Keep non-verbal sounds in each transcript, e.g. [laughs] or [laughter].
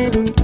African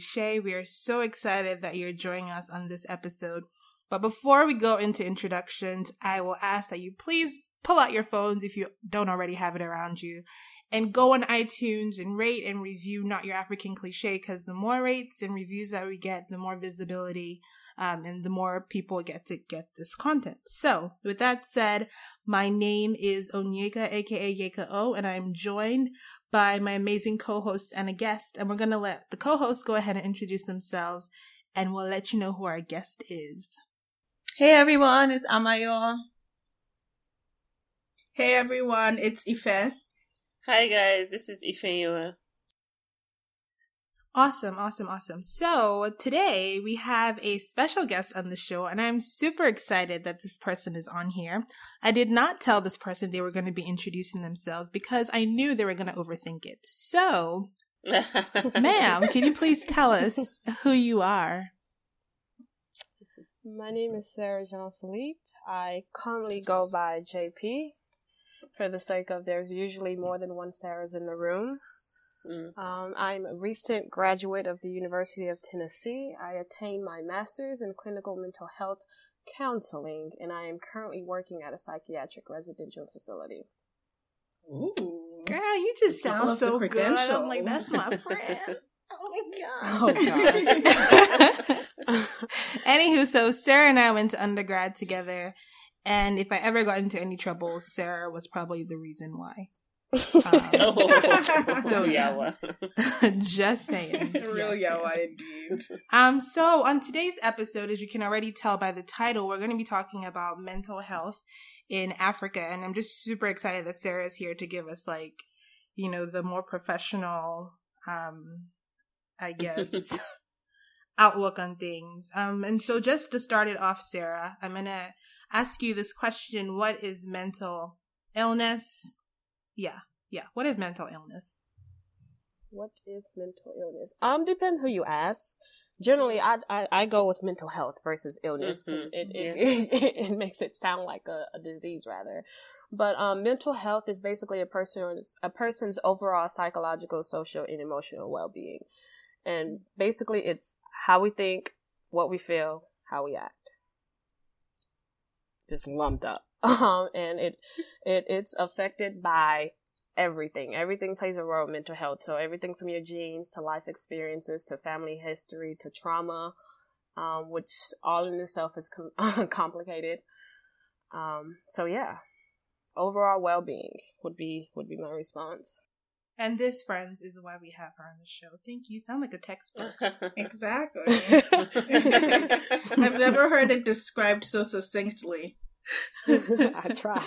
cliche. We are so excited that you're joining us on this episode. But before we go into introductions, I will ask that you please pull out your phones if you don't already have it around you and go on iTunes and rate and review Not Your African Cliche because the more rates and reviews that we get, the more visibility um, and the more people get to get this content. So, with that said, my name is Onyeka, aka Yeka O, and I'm joined by my amazing co-host and a guest. And we're going to let the co-hosts go ahead and introduce themselves and we'll let you know who our guest is. Hey everyone, it's Amayo. Hey everyone, it's Ife. Hi guys, this is Ife Awesome, awesome, awesome. So today we have a special guest on the show, and I'm super excited that this person is on here. I did not tell this person they were going to be introducing themselves because I knew they were going to overthink it. So, [laughs] ma'am, can you please tell us who you are? My name is Sarah Jean Philippe. I commonly go by JP for the sake of there's usually more than one Sarah's in the room. Mm. Um, I'm a recent graduate of the University of Tennessee. I attained my master's in clinical mental health counseling, and I am currently working at a psychiatric residential facility. Ooh, girl, you just sound so good. I'm like, that's my [laughs] friend. Oh my god. Oh god. [laughs] Anywho, so Sarah and I went to undergrad together, and if I ever got into any trouble, Sarah was probably the reason why. Um, [laughs] oh, so yawa. [laughs] just saying. [laughs] Real yeah, yawa yes. indeed. Um, so on today's episode, as you can already tell by the title, we're going to be talking about mental health in Africa, and I'm just super excited that Sarah is here to give us like, you know, the more professional, um, I guess, outlook on things. Um, and so just to start it off, Sarah, I'm gonna ask you this question: What is mental illness? Yeah, yeah. What is mental illness? What is mental illness? Um, depends who you ask. Generally, I I, I go with mental health versus illness because mm-hmm. it, it, yeah. [laughs] it, it, makes it sound like a, a disease rather. But um, mental health is basically a person's a person's overall psychological, social, and emotional well being, and basically it's how we think, what we feel, how we act, just lumped up. [laughs] Um, and it, it, it's affected by everything. Everything plays a role in mental health. So everything from your genes to life experiences to family history to trauma, um, which all in itself is com- [laughs] complicated. Um, so yeah, overall well-being would be, would be my response. And this, friends, is why we have her on the show. Thank you. Sound like a textbook. [laughs] exactly. I've never heard it described so succinctly. I try.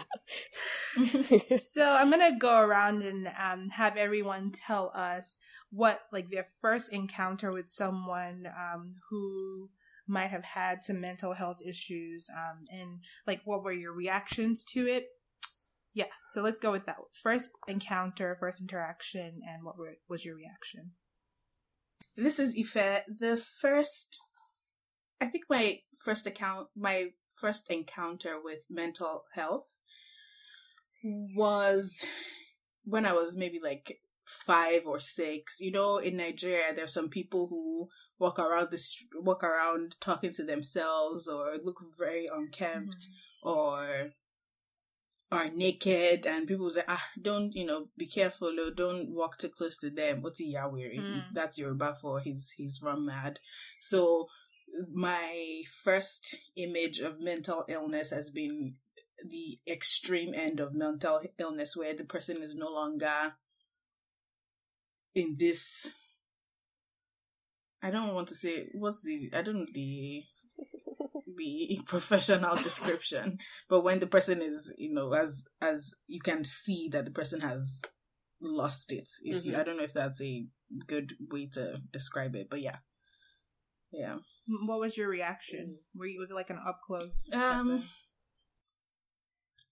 [laughs] so I'm gonna go around and um, have everyone tell us what like their first encounter with someone um, who might have had some mental health issues um, and like what were your reactions to it. Yeah, so let's go with that. First encounter, first interaction, and what were, was your reaction? This is Ife. The first, I think my first account, my first encounter with mental health was when I was maybe like five or six. You know, in Nigeria, there's some people who walk around this walk around talking to themselves or look very unkempt mm-hmm. or are naked and people say ah don't you know be careful or don't walk too close to them what's he yawiri mm. that's Yoruba for he's he's run mad so my first image of mental illness has been the extreme end of mental illness where the person is no longer in this I don't want to say what's the I don't know the the [laughs] professional description but when the person is you know as as you can see that the person has lost it. If mm-hmm. you, I don't know if that's a good way to describe it, but yeah, yeah. What was your reaction? Were you was it like an up close? Um,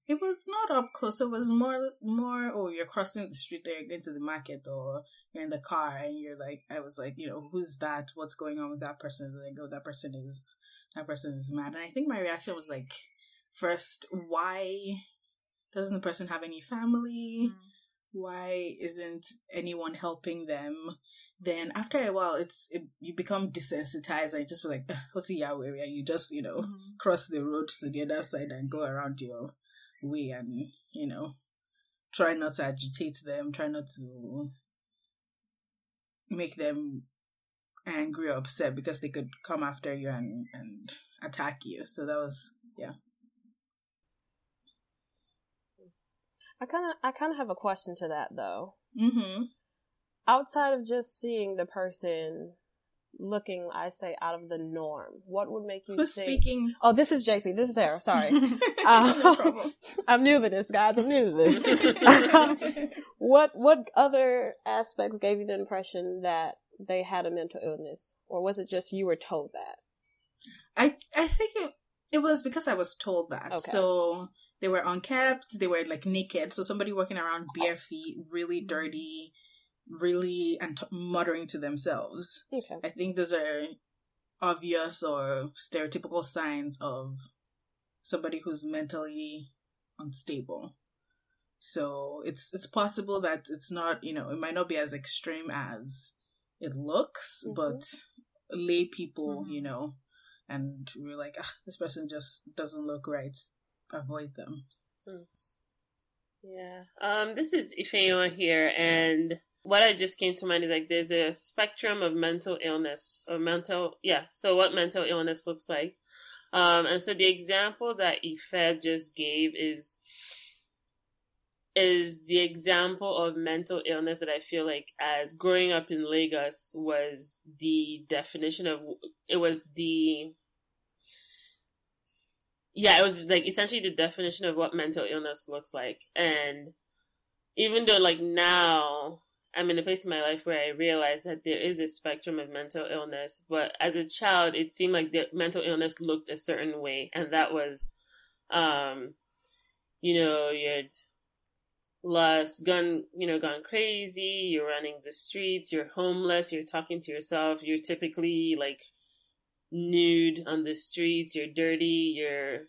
it was not up close. It was more more. Oh, you're crossing the street there, going to the market, or you're in the car, and you're like, I was like, you know, who's that? What's going on with that person? And they go, that person is that person is mad. And I think my reaction was like, first, why doesn't the person have any family? Mm. Why isn't anyone helping them? Then after a while, it's it, you become desensitized and just be like, what's the Yahoo area? You just you know mm-hmm. cross the road to the other side and go around your way and you know try not to agitate them try not to make them angry or upset because they could come after you and and attack you so that was yeah i kind of i kind of have a question to that though mm-hmm outside of just seeing the person looking, I say, out of the norm? What would make you Who's think, speaking? Oh, this is JP. This is Sarah. [laughs] Sorry. um, [laughs] I'm new to this, guys. I'm new to this. [laughs] what what other aspects gave you the impression that they had a mental illness, or was it just you were told that? I I think it it was because I was told that. Okay. So they were unkept. They were like naked. So somebody walking around bare feet, really dirty really and t- muttering to themselves. Okay. I think those are obvious or stereotypical signs of somebody who's mentally unstable. So it's it's possible that it's not, you know, it might not be as extreme as it looks, mm-hmm. but lay people, mm-hmm. you know, and we're like, ah, this person just doesn't look right. Avoid them. Hmm. Yeah. Um, this is Ifeoma here, and what I just came to mind is like there's a spectrum of mental illness or mental yeah. So what mental illness looks like. Um and so the example that Ife just gave is is the example of mental illness that I feel like as growing up in Lagos was the definition of it was the yeah, it was like essentially the definition of what mental illness looks like. And even though like now I'm in a place in my life where I realize that there is a spectrum of mental illness. But as a child, it seemed like the mental illness looked a certain way, and that was, um, you know, you'd lost, gone, you know, gone crazy. You're running the streets. You're homeless. You're talking to yourself. You're typically like nude on the streets. You're dirty. You're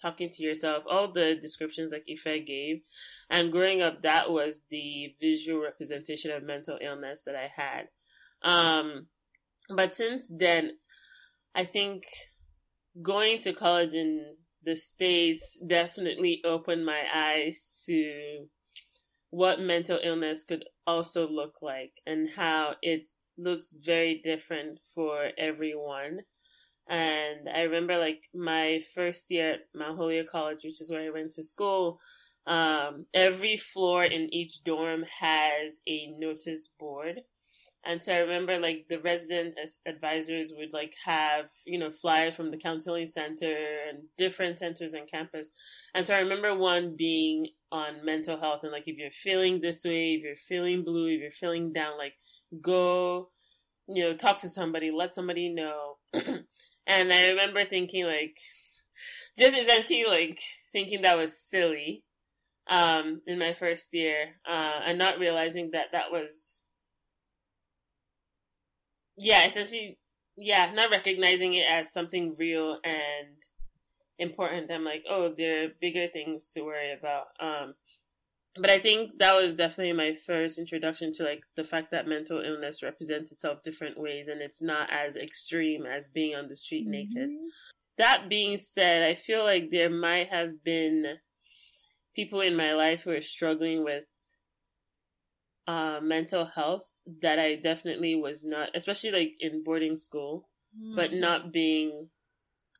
talking to yourself, all the descriptions like Ife gave. And growing up, that was the visual representation of mental illness that I had. Um, but since then, I think going to college in the States definitely opened my eyes to what mental illness could also look like and how it looks very different for everyone. And I remember like my first year at Mount Holyoke College, which is where I went to school, um, every floor in each dorm has a notice board. And so I remember like the resident advisors would like have, you know, flyers from the counseling center and different centers on campus. And so I remember one being on mental health and like if you're feeling this way, if you're feeling blue, if you're feeling down, like go, you know, talk to somebody, let somebody know. [clears throat] And I remember thinking like, just essentially like thinking that was silly, um, in my first year, uh, and not realizing that that was, yeah, essentially, yeah, not recognizing it as something real and important. I'm like, oh, there are bigger things to worry about. Um, but I think that was definitely my first introduction to like the fact that mental illness represents itself different ways and it's not as extreme as being on the street mm-hmm. naked. That being said, I feel like there might have been people in my life who are struggling with uh, mental health that I definitely was not, especially like in boarding school, mm-hmm. but not being,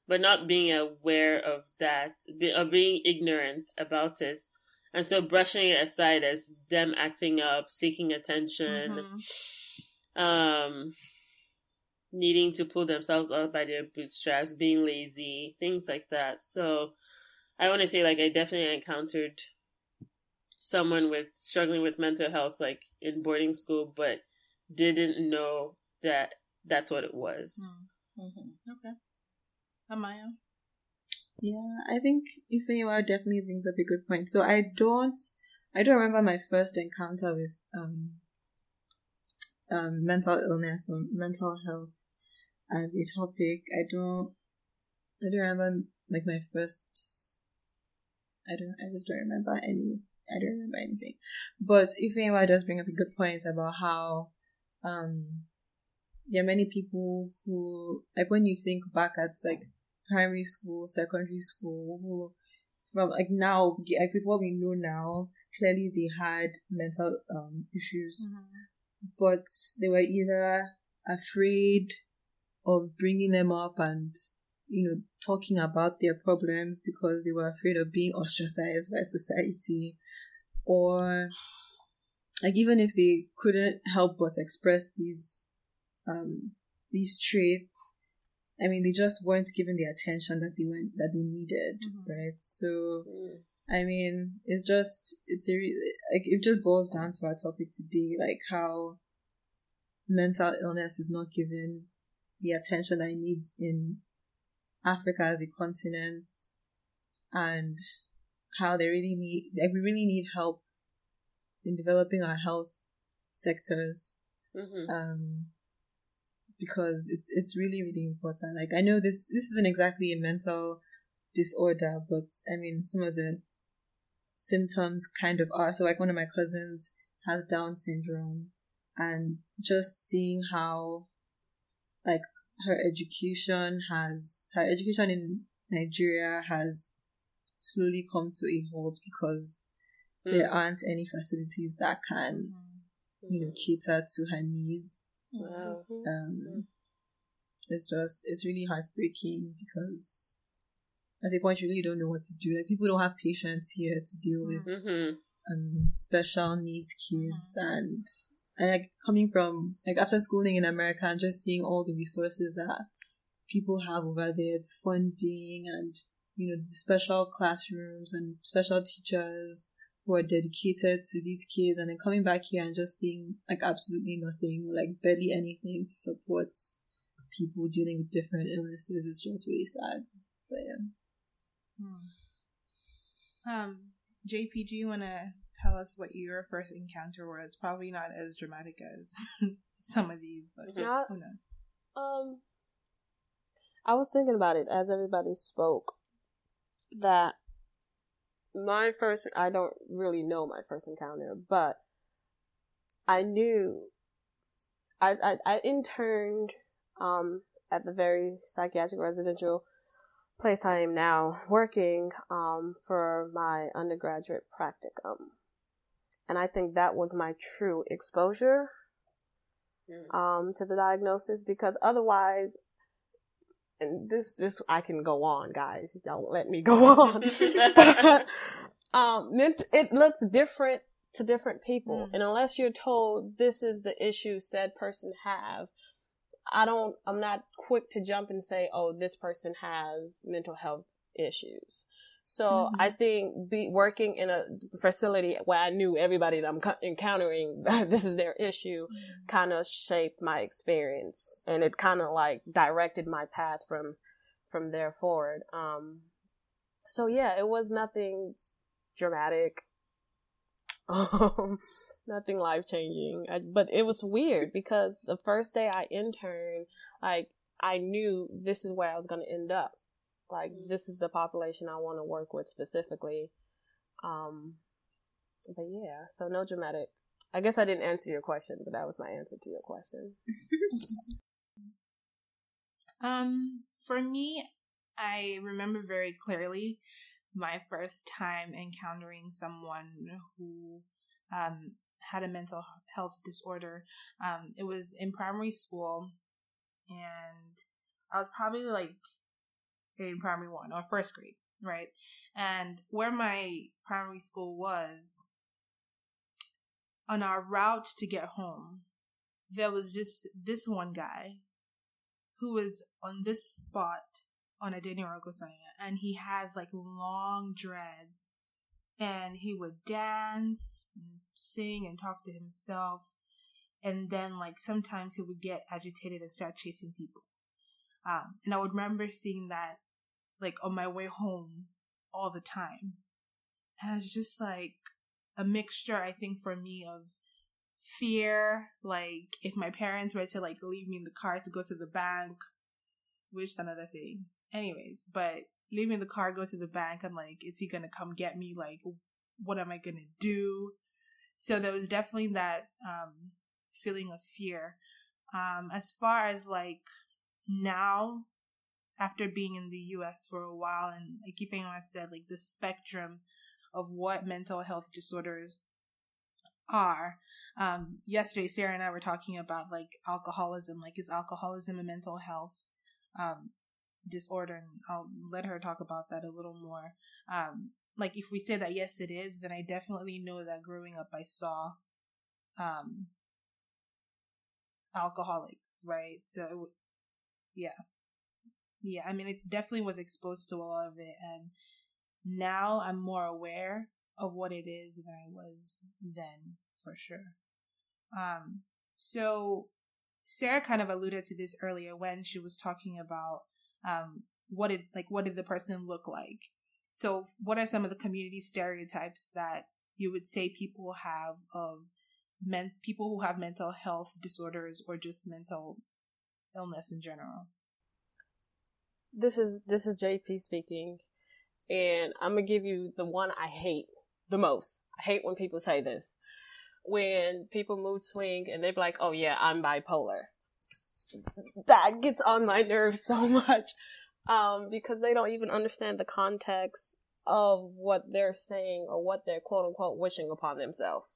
but not being aware of that, be, of being ignorant about it and so brushing it aside as them acting up, seeking attention, mm-hmm. um, needing to pull themselves up by their bootstraps, being lazy, things like that. So I want to say, like, I definitely encountered someone with struggling with mental health like in boarding school but didn't know that that's what it was. Mm. Mm-hmm. Okay. Amayo? Yeah, I think Ifeanyiwa definitely brings up a good point. So I don't, I don't remember my first encounter with um, um, mental illness or mental health as a topic. I don't, I don't remember like my first. I don't. I just don't remember any. I don't remember anything. But Ifeanyiwa does bring up a good point about how um there are many people who like when you think back at like primary school, secondary school, from like now like with what we know now, clearly they had mental um issues, mm-hmm. but they were either afraid of bringing them up and you know talking about their problems because they were afraid of being ostracized by society or like even if they couldn't help but express these um these traits i mean they just weren't given the attention that they went that they needed mm-hmm. right so mm. i mean it's just it's a like it just boils down to our topic today like how mental illness is not given the attention that it needs in africa as a continent and how they really need like we really need help in developing our health sectors mm-hmm. um, because it's it's really really important. Like I know this this isn't exactly a mental disorder, but I mean some of the symptoms kind of are. So like one of my cousins has Down syndrome, and just seeing how like her education has her education in Nigeria has slowly come to a halt because mm. there aren't any facilities that can, you know, cater to her needs. Wow. Um, mm. it's just it's really heartbreaking because at a point you really don't know what to do. Like people don't have patience here to deal with mm-hmm. um, special needs kids and and like coming from like after schooling in America and just seeing all the resources that people have over there, the funding and you know the special classrooms and special teachers who are dedicated to these kids and then coming back here and just seeing like absolutely nothing, like barely anything to support people dealing with different illnesses is just really sad. But yeah. Hmm. Um, JPG, you want to tell us what your first encounter was? Probably not as dramatic as [laughs] some of these, but not, who knows? Um, I was thinking about it as everybody spoke that my first I don't really know my first encounter, but I knew I I, I interned um at the very psychiatric residential place I am now working um for my undergraduate practicum. And I think that was my true exposure mm. um to the diagnosis because otherwise and this this I can go on, guys. Don't let me go [laughs] on. [laughs] um, it looks different to different people, mm. and unless you're told this is the issue said person have, I don't. I'm not quick to jump and say, oh, this person has mental health issues. So mm-hmm. I think be working in a facility where I knew everybody that I'm encountering, [laughs] this is their issue, mm-hmm. kind of shaped my experience, and it kind of like directed my path from from there forward. Um, so yeah, it was nothing dramatic, [laughs] um, nothing life changing, but it was weird because the first day I interned, like I knew this is where I was going to end up like this is the population I want to work with specifically. Um, but yeah, so no dramatic. I guess I didn't answer your question, but that was my answer to your question. [laughs] um, for me, I remember very clearly my first time encountering someone who um, had a mental health disorder. Um, it was in primary school, and I was probably like in primary one or first grade, right? And where my primary school was, on our route to get home, there was just this one guy who was on this spot on a Adeniran Ogunsanya, and he had like long dreads, and he would dance and sing and talk to himself. And then, like, sometimes he would get agitated and start chasing people. Um, and I would remember seeing that, like, on my way home all the time. And it's just like a mixture, I think, for me of fear, like if my parents were to like leave me in the car to go to the bank, which is another thing. Anyways, but leaving the car, go to the bank, I'm like, is he gonna come get me? Like, what am I gonna do? So there was definitely that um, feeling of fear. Um, as far as like now, after being in the U.S. for a while, and like Ifeanyi said, like the spectrum of what mental health disorders are. Um, yesterday, Sarah and I were talking about like alcoholism. Like, is alcoholism a mental health um, disorder? And I'll let her talk about that a little more. Um, like, if we say that yes, it is, then I definitely know that growing up, I saw um, alcoholics, right? So, yeah. Yeah, I mean, it definitely was exposed to a lot of it. And now I'm more aware of what it is than I was then, for sure. Um, so Sarah kind of alluded to this earlier when she was talking about um, what did like what did the person look like. So, what are some of the community stereotypes that you would say people have of men people who have mental health disorders or just mental illness in general? This is this is JP speaking, and I'm gonna give you the one I hate the most. I hate when people say this. When people mood swing and they're like, oh yeah, I'm bipolar. That gets on my nerves [laughs] so much. Um, because they don't even understand the context of what they're saying or what they're quote unquote wishing upon themselves.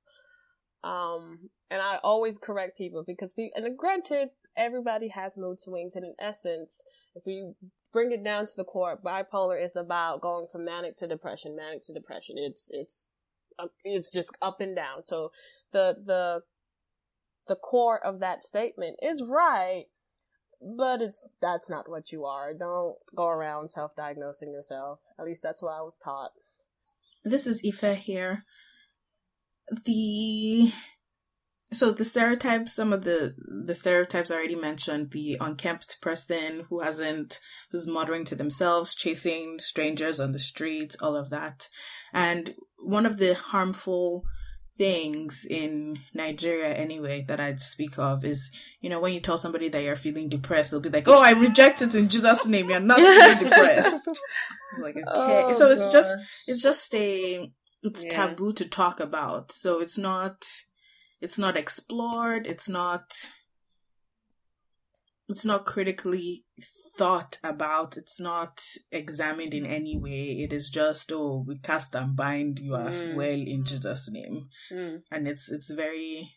Um, and I always correct people because, we, and granted, everybody has mood swings, and in essence, if we bring it down to the core, bipolar is about going from manic to depression, manic to depression. It's it's it's just up and down. So the the the core of that statement is right, but it's that's not what you are. Don't go around self-diagnosing yourself. At least that's what I was taught. This is Ife here. The so the stereotypes, some of the the stereotypes I already mentioned, the unkempt person who hasn't who's muttering to themselves, chasing strangers on the streets, all of that. And one of the harmful things in Nigeria anyway that I'd speak of is, you know, when you tell somebody that you're feeling depressed, they'll be like, Oh, I reject it in Jesus' name, you're not feeling depressed. [laughs] It's like oh, okay. Oh, so it's just it's just a it's yeah. taboo to talk about. So it's not it's not explored it's not it's not critically thought about it's not examined in any way it is just oh we cast and bind you are mm. well in jesus name mm. and it's it's very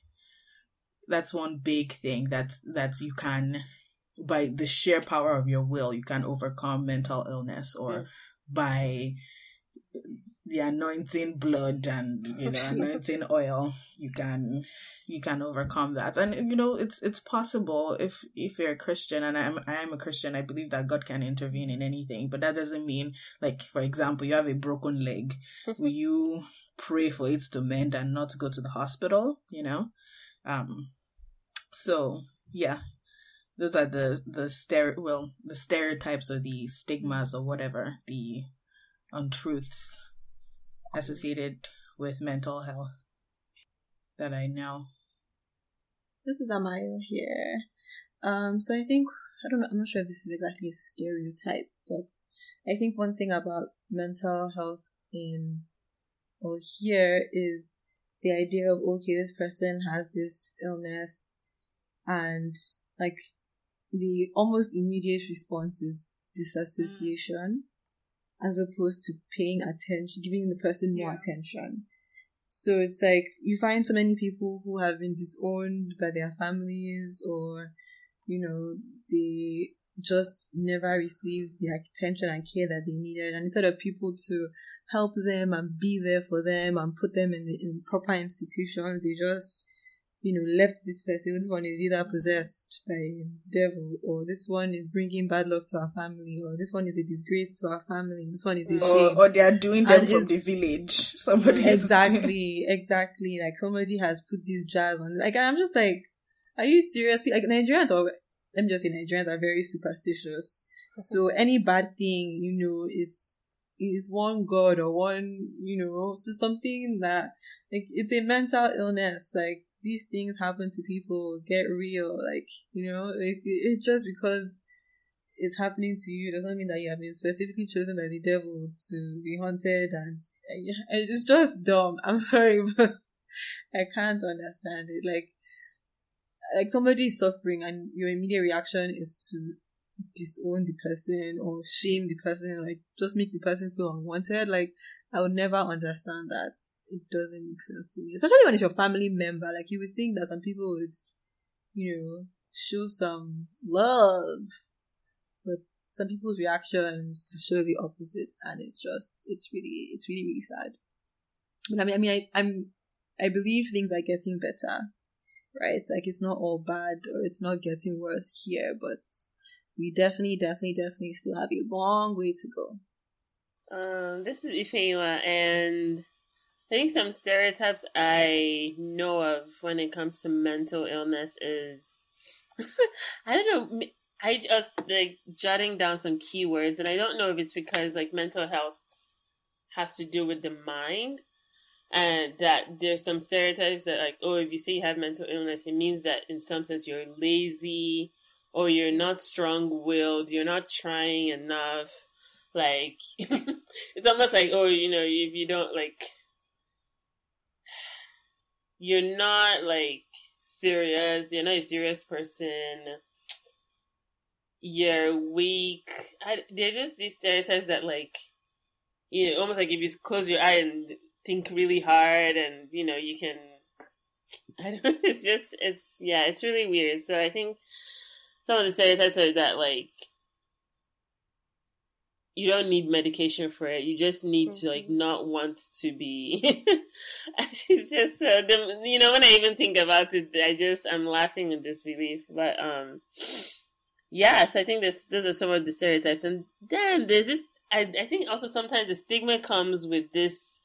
that's one big thing that that you can by the sheer power of your will you can overcome mental illness or mm. by the anointing blood and you know [laughs] anointing oil you can you can overcome that. And you know it's it's possible if if you're a christian and i'm i am a christian i believe that god can intervene in anything but that doesn't mean like for example you have a broken leg. [laughs] Will you pray for it to mend and not go to the hospital you know? Um so yeah those are the the stere well the stereotypes or the stigmas or whatever the untruths associated with mental health that I know. This is Amayo here. Um, so I think I don't know. I'm not sure if this is exactly a stereotype, but I think one thing about mental health in or here is the idea of okay, this person has this illness, and like the almost immediate response is disassociation as opposed to paying attention, giving the person more yeah. attention. So it's like you find so many people who have been disowned by their families or, you know, they just never received the attention and care that they needed. And instead of people to help them and be there for them and put them in, in proper institutions, they just you know, left this person. This one is either possessed by a devil, or this one is bringing bad luck to our family, or this one is a disgrace to our family. This one is a or, shame. or they are doing them And from the village. Somebody exactly, [laughs] exactly. Like somebody has put these jars on. Like I'm just like, are you serious? Like Nigerians are. Let me just say, Nigerians are very superstitious. So any bad thing, you know, it's it's one god or one, you know, so something that like it's a mental illness. Like these things happen to people. Get real. Like you know, it, it just because it's happening to you doesn't mean that you have been specifically chosen by the devil to be haunted and and it's just dumb. [laughs] I'm sorry, but I can't understand it. Like, like somebody is suffering, and your immediate reaction is to disown the person or shame the person, like just make the person feel unwanted. Like, I would never understand that. It doesn't make sense to me, especially when it's your family member. Like, you would think that some people would, you know, show some love, but some people's reactions to show the opposite, and it's just, it's really, it's really, really sad. But I mean, I mean, I, I'm, I believe things are getting better, right? Like it's not all bad or it's not getting worse here, but we definitely, definitely, definitely still have a long way to go. Um, this is Ifeoma, and I think some stereotypes I know of when it comes to mental illness is [laughs] I don't know. I was like jotting down some keywords, and I don't know if it's because like mental health has to do with the mind, and that there's some stereotypes that like, oh, if you say you have mental illness, it means that in some sense you're lazy or you're not strong-willed, you're not trying enough. Like [laughs] it's almost like, oh, you know, if you don't like, you're not like serious. You're not a serious person you're weak. I, they're just these stereotypes that like, you know, almost like if you close your eye and think really hard, and you know, you can. [laughs] I don't. It's just. It's yeah. It's really weird. So I think some of the stereotypes are that like you don't need medication for it. You just need to like not want to be. [laughs] it's just uh, the, you know when I even think about it, I just I'm laughing in disbelief. But um, yes, I think this those are some of the stereotypes, and then there's this. I I think also sometimes the stigma comes with this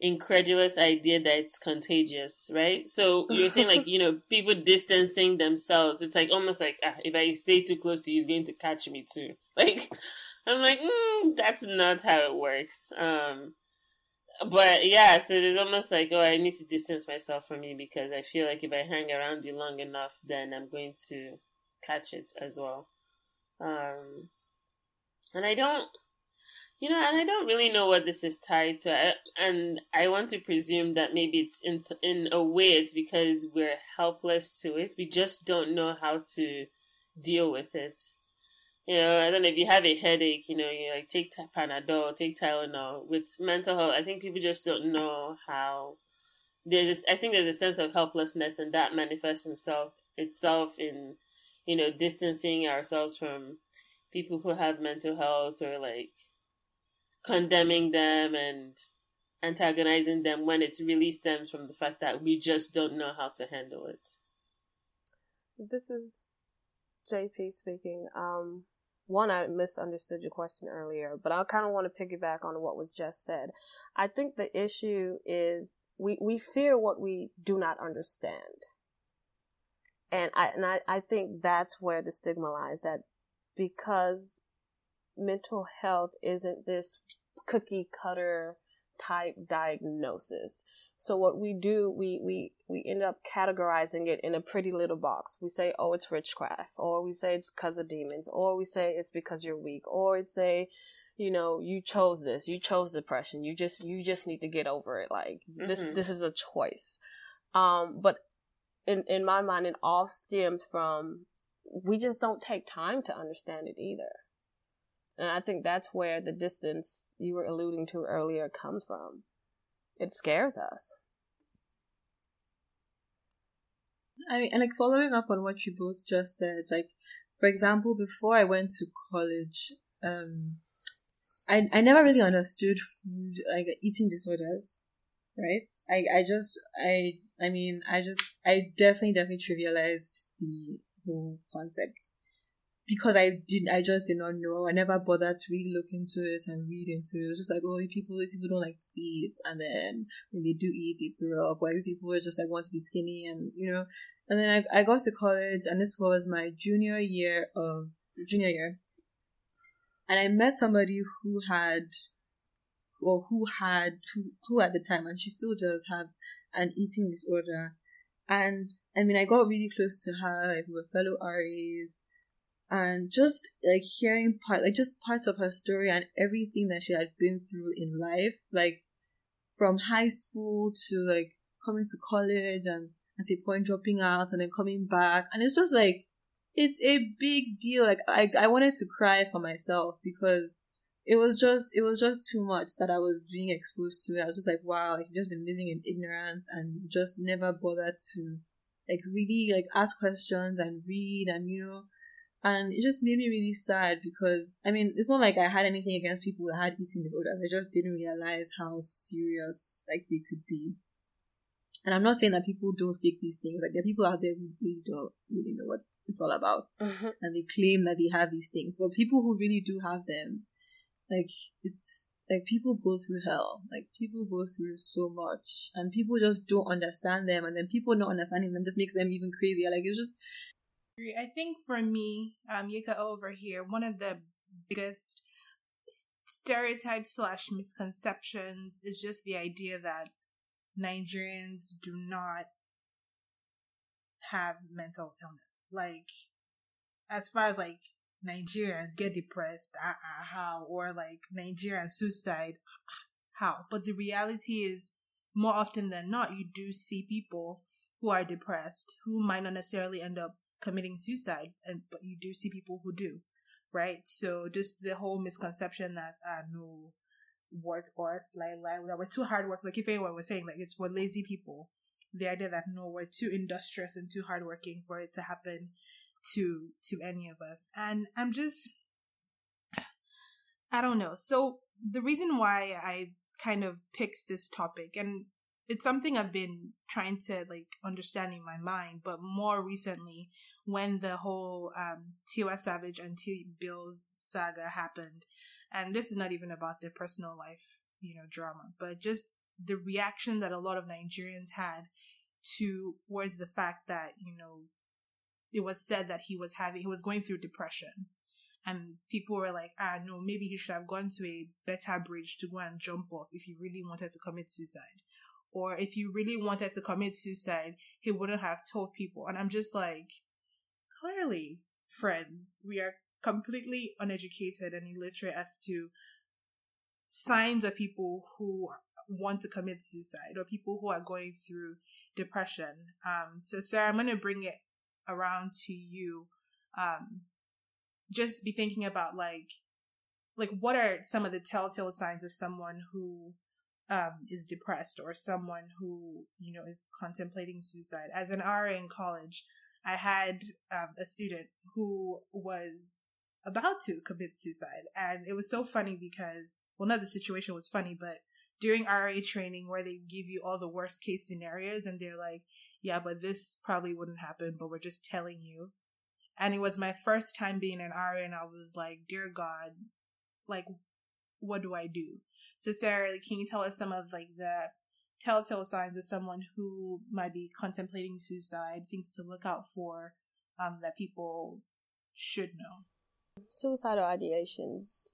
incredulous idea that it's contagious, right? So you're saying like you know [laughs] people distancing themselves. It's like almost like ah, if I stay too close to you, it's going to catch me too. [laughs] Like I'm like mm, that's not how it works. Um, but yeah, so it's almost like oh I need to distance myself from you because I feel like if I hang around you long enough, then I'm going to catch it as well. Um, and I don't, you know, and I don't really know what this is tied to. I, and I want to presume that maybe it's in in a way it's because we're helpless to it. We just don't know how to deal with it. You know, I don't know if you have a headache, you know, you like take Panadol, take Tylenol. With mental health, I think people just don't know how. There's, I think there's a sense of helplessness, and that manifests itself itself in you know, distancing ourselves from people who have mental health or like condemning them and antagonizing them when it really stems from the fact that we just don't know how to handle it. This is JP speaking. Um, one, I misunderstood your question earlier, but I kind of want to piggyback on what was just said. I think the issue is we, we fear what we do not understand and I and I, I think that's where the stigma lies that because mental health isn't this cookie cutter type diagnosis. So what we do, we, we, we end up categorizing it in a pretty little box. We say, oh, it's witchcraft, or we say it's because of demons, or we say it's because you're weak, or it's a, you know, you chose this, you chose depression, you just, you just need to get over it. Like this, Mhm. this is a choice. Um, but in in my mind, it all stems from we just don't take time to understand it either. And I think that's where the distance you were alluding to earlier comes from. It scares us. I and like following up on what you both just said, like for example, before I went to college, um, I I never really understood food like eating disorders. right? I, I just, I, I mean, I just, I definitely, definitely trivialized the whole concept because I did, I just did not know. I never bothered to really look into it and read into it. It was just like, oh, people, these people don't like to eat, and then when they do eat, they throw up. Why these people just like want to be skinny, and you know. And then I, I got to college, and this was my junior year of junior year, and I met somebody who had, or who had, who, who at the time, and she still does have an eating disorder. And I mean, I got really close to her. Like we were fellow RAs, and just like hearing part, like just parts of her story and everything that she had been through in life, like from high school to like coming to college and at a point dropping out and then coming back, and it's just like it's a big deal. Like I, I wanted to cry for myself because it was just, it was just too much that I was being exposed to. I was just like, wow, like you've just been living in ignorance and just never bothered to, like, really like ask questions and read and you know. And it just made me really sad because I mean it's not like I had anything against people that had eating disorders. I just didn't realize how serious like they could be. And I'm not saying that people don't fake these things. Like there are people out there who really don't really know what it's all about. Mm-hmm. And they claim that they have these things. But people who really do have them, like, it's like people go through hell. Like, people go through so much. And people just don't understand them. And then people not understanding them just makes them even crazier. Like, it's just. I think for me, um, Yeka over here, one of the biggest stereotypes slash misconceptions is just the idea that Nigerians do not have mental illness. Like as far as like Nigerians get depressed, uh, uh, how, or like Nigerian suicide, how. But the reality is, more often than not, you do see people who are depressed who might not necessarily end up committing suicide, and but you do see people who do, right? So just the whole misconception that uh, no work or like like that we're too hard work. Like if anyone was saying like it's for lazy people, the idea that no, we're too industrious and too hardworking for it to happen to to any of us. And I'm just I don't know. So the reason why I kind of picked this topic and it's something I've been trying to like understand in my mind, but more recently when the whole um Tiwa Savage and Tee Billz saga happened, and this is not even about their personal life, you know, drama, but just the reaction that a lot of Nigerians had towards the fact that, you know, it was said that he was having, he was going through depression. And people were like, ah, no, maybe he should have gone to a better bridge to go and jump off if he really wanted to commit suicide. Or if he really wanted to commit suicide, he wouldn't have told people. And I'm just like, clearly, friends, we are completely uneducated and illiterate as to signs of people who want to commit suicide or people who are going through depression. Um, so Sarah, I'm going to bring it around to you. Um, just be thinking about like, like what are some of the telltale signs of someone who um, is depressed or someone who you know is contemplating suicide. As an RA in college, I had um, a student who was about to commit suicide, and it was so funny because well, not the situation was funny, but during RA training where they give you all the worst case scenarios and they're like, yeah, but this probably wouldn't happen, but we're just telling you. And it was my first time being an RA and I was like, dear God, like, what do I do? So Sarah, can you tell us some of like the telltale signs of someone who might be contemplating suicide, things to look out for, um, that people should know? Suicidal ideations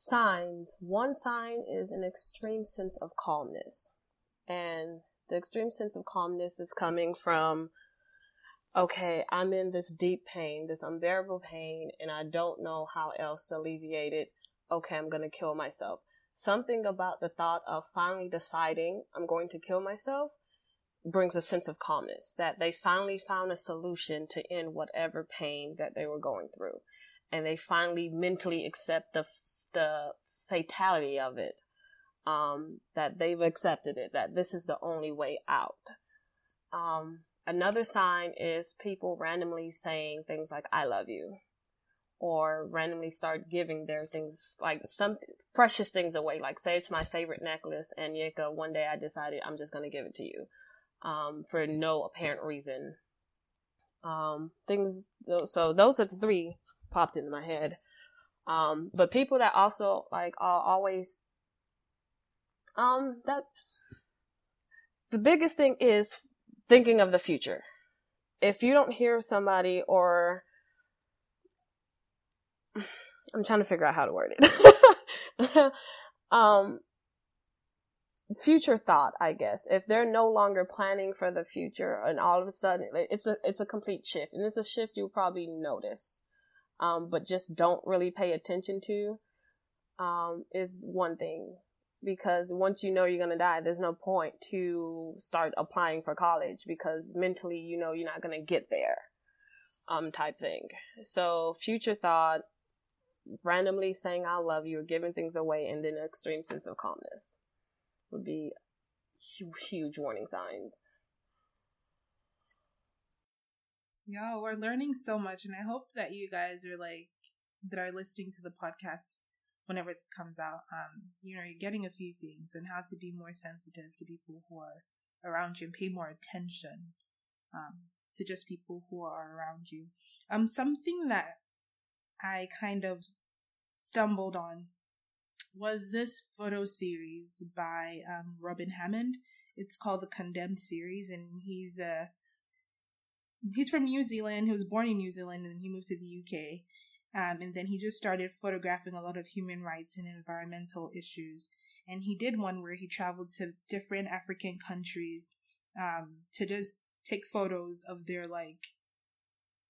signs. One sign is an extreme sense of calmness. And the extreme sense of calmness is coming from, okay, I'm in this deep pain, this unbearable pain, and I don't know how else to alleviate it. Okay, I'm going to kill myself. Something about the thought of finally deciding I'm going to kill myself brings a sense of calmness that they finally found a solution to end whatever pain that they were going through. And they finally mentally accept the the fatality of it. Um, that they've accepted it, that this is the only way out. Um, another sign is people randomly saying things like, I love you, or randomly start giving their things like some precious things away. Like say it's my favorite necklace and Yeka, one day I decided I'm just to give it to you. Um, for no apparent reason. Um, things, so those are the three popped into my head. Um, but people that also like are always, um, that the biggest thing is thinking of the future. If you don't hear somebody or I'm trying to figure out how to word it. [laughs] um, future thought, I guess. If they're no longer planning for the future, and all of a sudden it's a it's a complete shift, and it's a shift you'll probably notice, um, but just don't really pay attention to, um, is one thing. Because once you know you're gonna die, there's no point to start applying for college because mentally you know you're not gonna get there, um, type thing. So future thought randomly saying I love you or giving things away and then an extreme sense of calmness would be huge, warning signs. Yeah, we're learning so much, and I hope that you guys are like that are listening to the podcast whenever it comes out. Um, you know, you're getting a few things and how to be more sensitive to people who are around you and pay more attention um, to just people who are around you. Um, something that I kind of stumbled on was this photo series by um, Robin Hammond. It's called the Condemned series, and he's a uh, he's from New Zealand. He was born in New Zealand, and he moved to the UK. Um, and then he just started photographing a lot of human rights and environmental issues. And he did one where he traveled to different African countries um, to just take photos of their like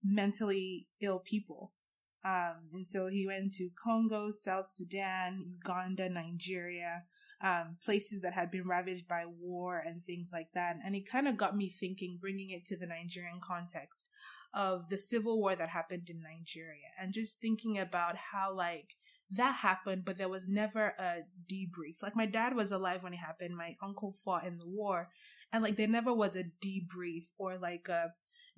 mentally ill people. Um, and so he went to Congo, South Sudan, Uganda, Nigeria, um, places that had been ravaged by war and things like that. And it kind of got me thinking, bringing it to the Nigerian context of the civil war that happened in Nigeria and just thinking about how like that happened, but there was never a debrief. Like my dad was alive when it happened. My uncle fought in the war and like there never was a debrief or like a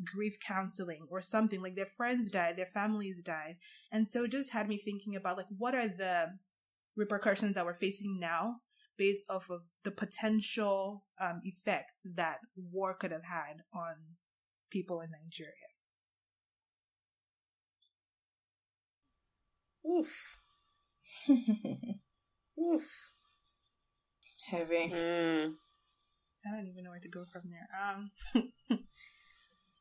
grief counseling or something like their friends died their families died. And so it just had me thinking about like what are the repercussions that we're facing now based off of the potential um, effects that war could have had on people in nigeria. Oof. [laughs] Oof. Heavy. Mm. i don't even know where to go from there. Um [laughs]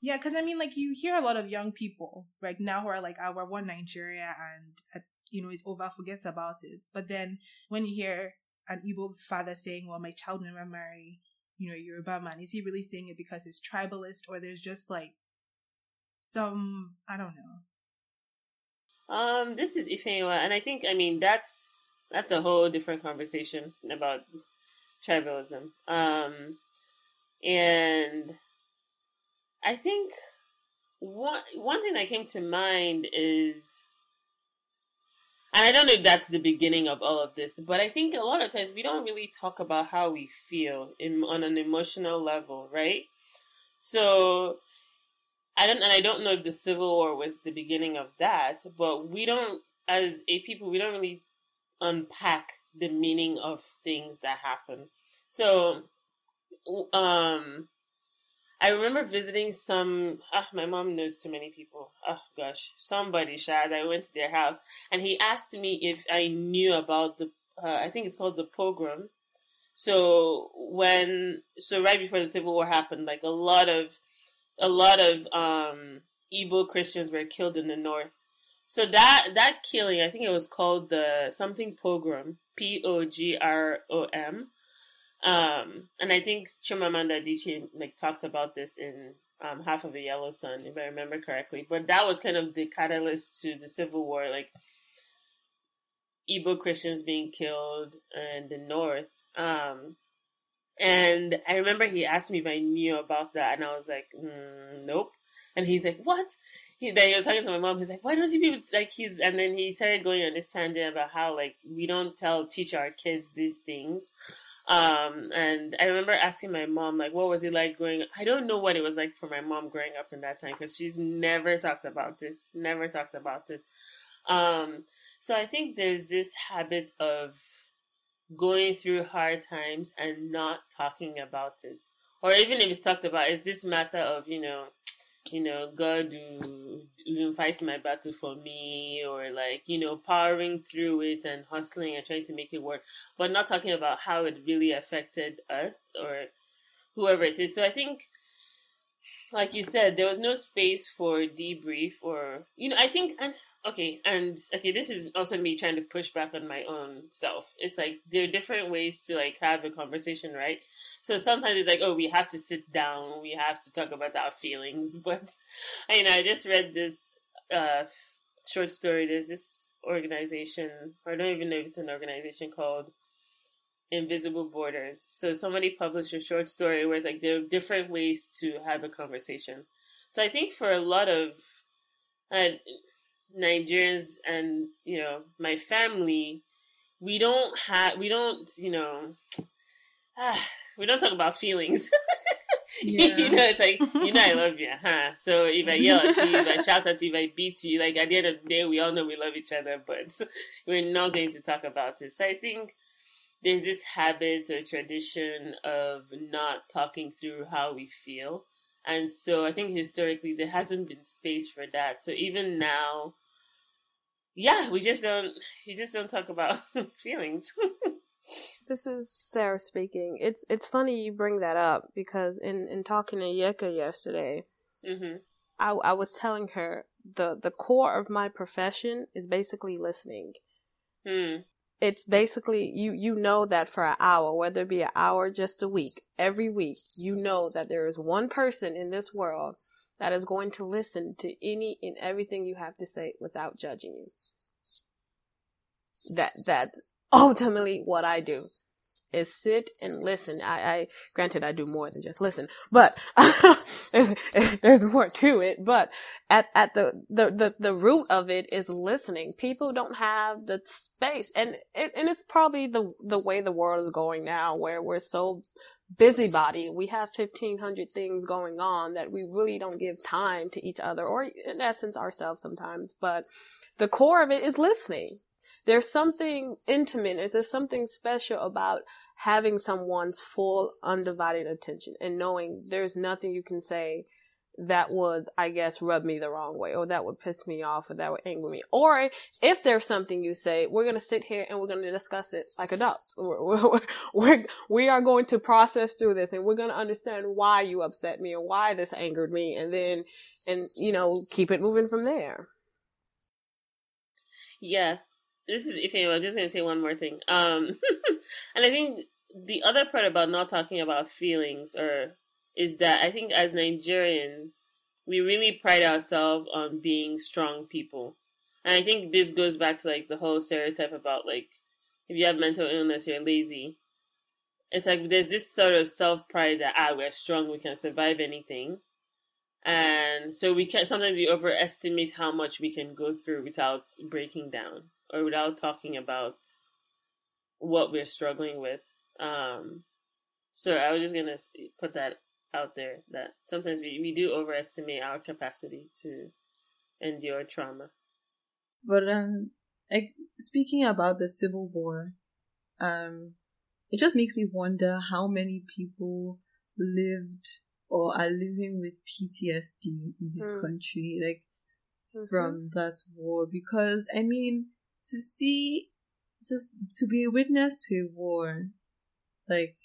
Yeah, because I mean, like you hear a lot of young people right now who are like, "I oh, want Nigeria," and uh, you know, it's over, forget about it. But then when you hear an Igbo father saying, "Well, my child never marry," you know, Yoruba man, is he really saying it because it's tribalist, or there's just like some, I don't know. Um, this is Ifeoma, and I think, I mean, that's that's a whole different conversation about tribalism. Um, and I think one one thing that came to mind is and I don't know if that's the beginning of all of this, but I think a lot of times we don't really talk about how we feel in on an emotional level, right? So I don't and I don't know if the Civil War was the beginning of that, but we don't as a people we don't really unpack the meaning of things that happen. So um I remember visiting some. Ah, my mom knows too many people. Oh gosh, somebody, Shad. I went to their house, and he asked me if I knew about the. Uh, I think it's called the pogrom. So when, so right before the civil war happened, like a lot of, a lot of um Igbo Christians were killed in the north. So that that killing, I think it was called the something pogrom, P O G R O M um, and I think Chimamanda Adichie like talked about this in um, Half of a Yellow Sun, if I remember correctly. But that was kind of the catalyst to the Civil War, like Igbo Christians being killed in the North. Um, and I remember he asked me if I knew about that, and I was like, mm, nope. And he's like, what? He, then he was talking to my mom. He's like, why don't you people like he's? And then he started going on this tangent about how like we don't tell teach our kids these things. Um, and I remember asking my mom, like, what was it like growing up? I don't know what it was like for my mom growing up in that time because she's never talked about it, never talked about it. Um, so I think there's this habit of going through hard times and not talking about it. Or even if it's talked about, it's this matter of, you know, you know, God who, will fight my battle for me, or like, you know, powering through it and hustling and trying to make it work, but not talking about how it really affected us or whoever it is. So I think, like you said, there was no space for debrief or, you know, I think, and okay, and okay, this is also me trying to push back on my own self. It's like there are different ways to like have a conversation, right? So sometimes it's like, oh, we have to sit down, we have to talk about our feelings. [laughs] But I know I just read this uh, short story. There's this organization, or I don't even know if it's an organization called Invisible Borders. So somebody published a short story where it's like there are different ways to have a conversation. So I think for a lot of uh, Nigerians and you know my family, we don't have we don't you know ah, we don't talk about feelings. [laughs] Yeah. you know, it's like you know I love you, [laughs] huh? So if I yell at you, if I shout at you, if I beat you, like at the end of the day, we all know we love each other, but [laughs] we're not going to talk about it. So I think there's this habit or tradition of not talking through how we feel. And so I think historically there hasn't been space for that. So even now, yeah, we just don't you just don't talk about [laughs] feelings. [laughs] this is Sarah speaking. It's it's funny you bring that up because in in talking to Yeka yesterday, mm-hmm. I I was telling her the the core of my profession is basically listening. Hmm. It's basically you you know that for an hour, whether it be an hour, just a week, every week, you know that there is one person in this world that is going to listen to any and everything you have to say without judging you. That that's ultimately what I do is sit and listen. I, I granted I do more than just listen, but [laughs] there's, there's more to it. But at at the, the the the root of it is listening. People don't have the space, and it, and it's probably the the way the world is going now, where we're so busybody. We have 1500 things going on that we really don't give time to each other or in essence ourselves sometimes. But the core of it is listening. There's something intimate. There's something special about having someone's full undivided attention and knowing there's nothing you can say that would, I guess, rub me the wrong way, or that would piss me off, or that would anger me. Or if there's something you say, we're gonna sit here and we're gonna discuss it like adults. [laughs] We're, we're, we're we are going to process through this, and we're gonna understand why you upset me or why this angered me, and then, and you know, keep it moving from there. Yeah, this is if I'm just gonna say one more thing. Um, [laughs] and I think the other part about not talking about feelings or is that I think as Nigerians, we really pride ourselves on being strong people. And I think this goes back to like the whole stereotype about like if you have mental illness, you're lazy. It's like there's this sort of self pride that ah we're strong, we can survive anything. And so we can sometimes we overestimate how much we can go through without breaking down or without talking about what we're struggling with. Um, so I was just gonna put that out there that sometimes we, we do overestimate our capacity to endure trauma. But um like speaking about the civil war, um it just makes me wonder how many people lived or are living with PTSD in this mm. country, like mm-hmm. from that war. Because I mean, to see just to be a witness to a war, like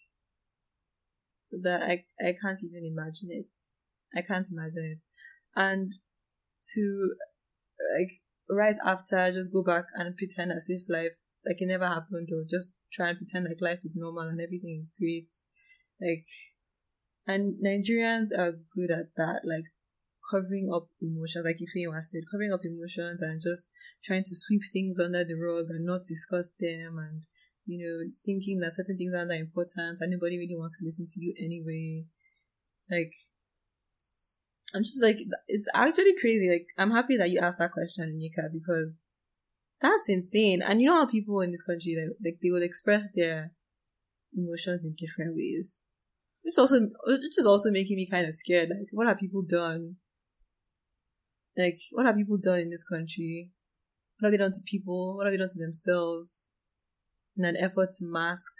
that I I can't even imagine it. I can't imagine it. And to like right after just go back and pretend as if life like it never happened or just try and pretend like life is normal and everything is great. Like and Nigerians are good at that, like covering up emotions, like Ifeanyi said, covering up emotions and just trying to sweep things under the rug and not discuss them and you know, thinking that certain things are not that important and nobody really wants to listen to you anyway. Like, I'm just like, it's actually crazy. Like, I'm happy that you asked that question, Nika, because that's insane. And you know how people in this country, like, like they will express their, emotions in different ways. It's also, which is also making me kind of scared. Like, what have people done? Like, what have people done in this country? What have they done to people? What have they done to themselves? In an effort to mask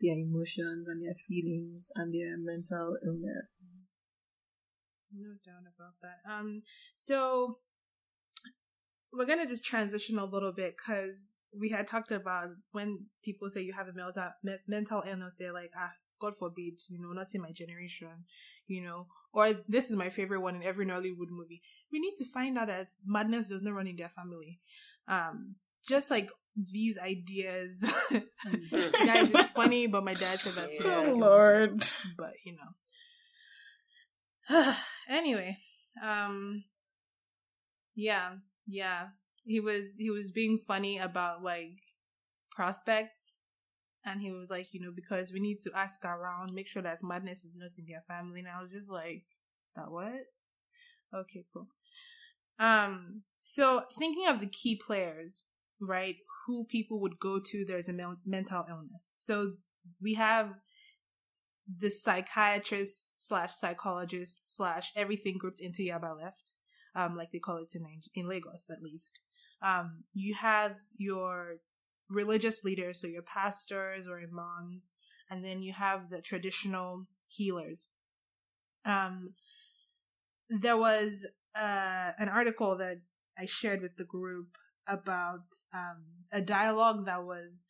their emotions and their feelings and their mental illness. No doubt about that. Um, so we're gonna just transition a little bit because we had talked about when people say you have a mental mental illness, they're like, ah, God forbid, you know, not in my generation, you know, or this is my favorite one in every Nollywood movie. We need to find out that madness does not run in their family. Um, just like these ideas. [laughs] Guys, it's funny, but my dad said that too. Oh Lord. But you know. [sighs] anyway, um yeah, yeah. He was he was being funny about like prospects and he was like, you know, because we need to ask around, make sure that madness is not in their family. And I was just like, that what? Okay, cool. Um, so thinking of the key players, right, who people would go to, there's a mental illness. So we have the psychiatrist slash psychologist slash everything grouped into Yaba left, um, like they call it in, in Lagos at least. Um, you have your religious leaders, so your pastors or imams, and then you have the traditional healers. Um, there was uh, an article that I shared with the group about um, a dialogue that was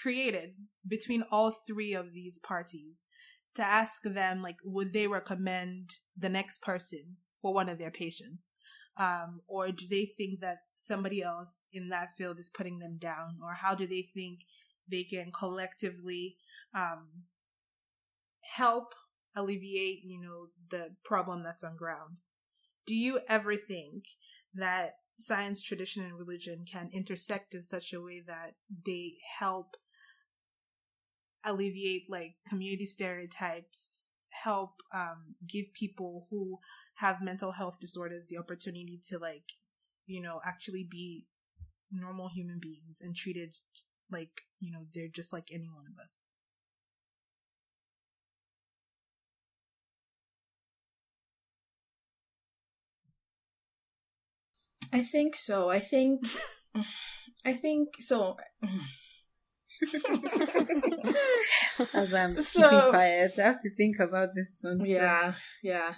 created between all three of these parties to ask them like would they recommend the next person for one of their patients um, or do they think that somebody else in that field is putting them down? Or how do they think they can collectively um, help alleviate you know the problem that's on ground? Do you ever think that science tradition and religion can intersect in such a way that they help alleviate like community stereotypes help um, give people who have mental health disorders the opportunity to like you know actually be normal human beings and treated like you know they're just like any one of us I think so. I think [laughs] I think so. As I'm [laughs] so, keeping quiet. I have to think about this one. Yeah, yeah.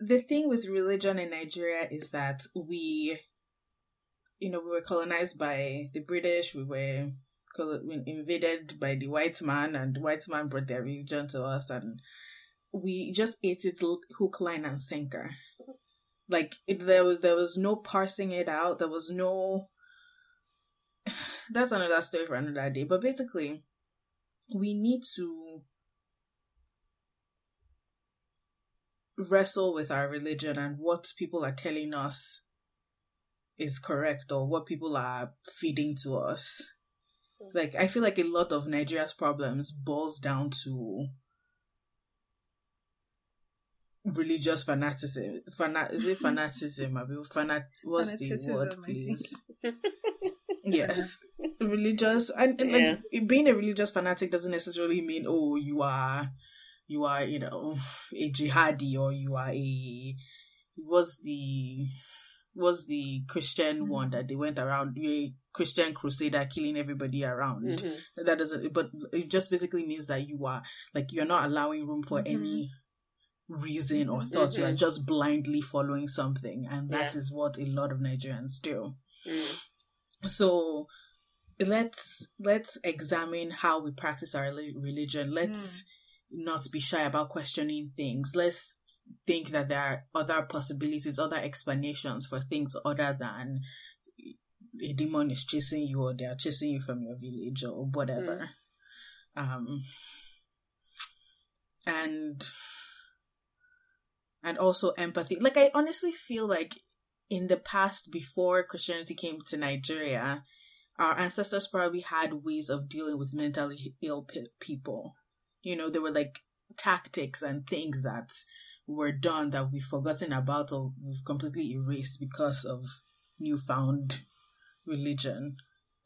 The thing with religion in Nigeria is that we, you know, we were colonized by the British. We were invaded by the white man, and the white man brought their religion to us, and we just ate it hook, line, and sinker like it, there was there was no parsing it out there was no [sighs] that's another story for another day but basically we need to wrestle with our religion and what people are telling us is correct or what people are feeding to us like i feel like a lot of nigeria's problems boils down to religious fanaticism. Fanat is it fanaticism? I mean, fanat. What's the word, please? [laughs] yes, religious and, and yeah. like being a religious fanatic doesn't necessarily mean oh you are you are you know a jihadi or you are a was the was the Christian mm-hmm. one that they went around a Christian crusader killing everybody around. Mm-hmm. That doesn't but it just basically means that you are like you're not allowing room for mm-hmm. any reason or thought. Mm-hmm. You are just blindly following something, and that yeah. is what a lot of Nigerians do. Mm. So let's let's examine how we practice our religion. Let's mm. Not be shy about questioning things. Let's think that there are other possibilities, other explanations for things other than a demon is chasing you or they are chasing you from your village or whatever. Mm. Um, and and also empathy. Like I honestly feel like in the past before Christianity came to Nigeria, our ancestors probably had ways of dealing with mentally ill people. You know, there were like tactics and things that were done that we've forgotten about or we've completely erased because of newfound religion.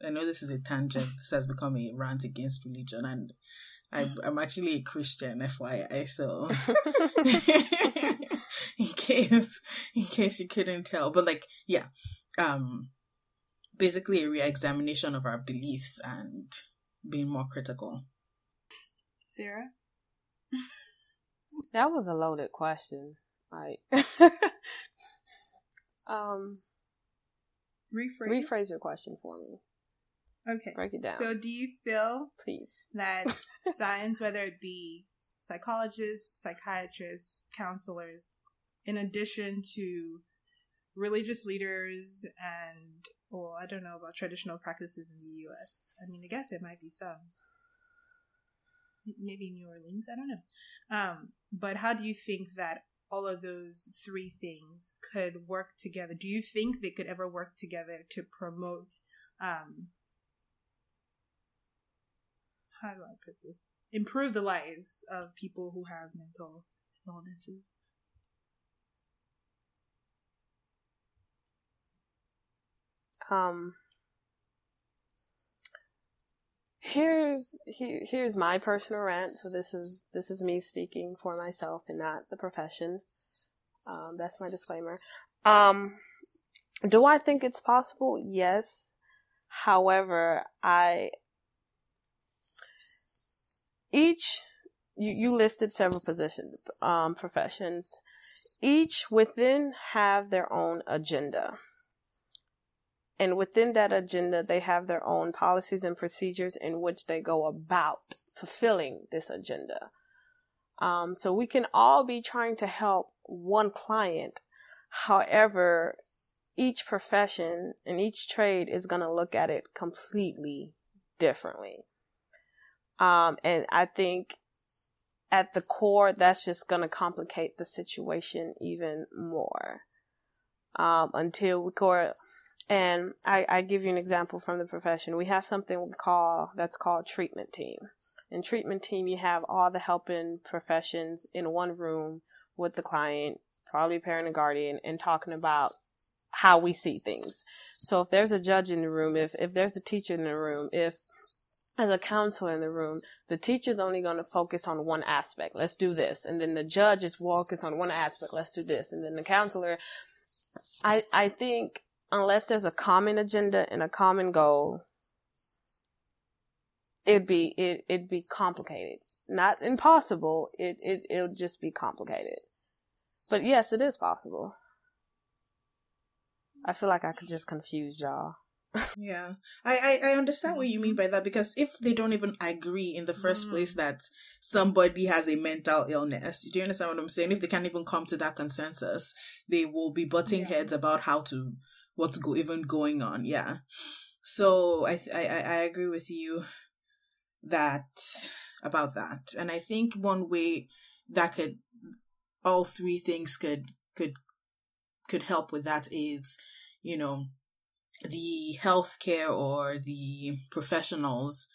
I know this is a tangent. This has become a rant against religion, and I, I'm actually a Christian, FYI. So, [laughs] in case in case you couldn't tell, but like, yeah, um, basically a re-examination of our beliefs and being more critical. Sarah, that was a loaded question. Like, [laughs] um, rephrase rephrase your question for me. Okay. Break it down. So, do you feel please that [laughs] science, whether it be psychologists, psychiatrists, counselors, in addition to religious leaders and, well, I don't know about traditional practices in the U.S. I mean, I guess there might be some. Maybe New Orleans, I don't know. Um, but how do you think that all of those three things could work together? Do you think they could ever work together to promote um, how do I put this? Improve the lives of people who have mental illnesses. Um, here's here, here's my personal rant. So this is this is me speaking for myself and not the profession. Um, that's my disclaimer. Um, do I think it's possible? Yes. However, I each you, you listed several positions um, professions each within have their own agenda and within that agenda they have their own policies and procedures in which they go about fulfilling this agenda. Um, so we can all be trying to help one client. However each profession and each trade is going to look at it completely differently. Um, and I think at the core, that's just going to complicate the situation even more. Um, until we core, and I, I give you an example from the profession. We have something we call that's called treatment team. In treatment team, you have all the helping professions in one room with the client, probably parent and guardian, and talking about how we see things. So if there's a judge in the room, if if there's a teacher in the room, if as a counselor in the room, the teacher's only going to focus on one aspect. Let's do this. And then the judge is focused on one aspect. Let's do this. And then the counselor, I, I think unless there's a common agenda and a common goal, it'd be, it, it'd be complicated. Not impossible. It, it, it'll just be complicated. But yes, it is possible. I feel like I could just confuse y'all [laughs] yeah I, I i understand what you mean by that because if they don't even agree in the first mm. place that somebody has a mental illness do you understand what i'm saying if they can't even come to that consensus they will be butting yeah. heads about how to what's go even going on yeah so I, I i agree with you that about that and i think one way that could all three things could could could help with that is you know the healthcare or the professionals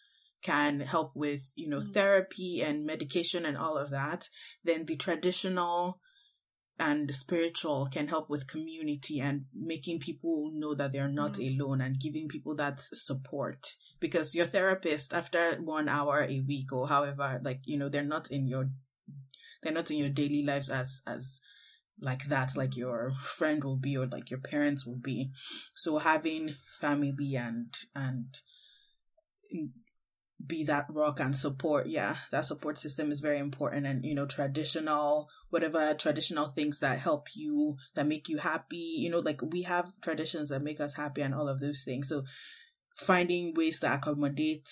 can help with you know mm-hmm. therapy and medication and all of that then the traditional and spiritual can help with community and making people know that they're not mm-hmm. alone and giving people that support. Because your therapist after one hour a week or however like you know they're not in your they're not in your daily lives as as like that like your friend will be or like your parents will be. So having family and and be that rock and support yeah that support system is very important and you know traditional whatever traditional things that help you that make you happy you know like we have traditions that make us happy and all of those things. So finding ways to accommodate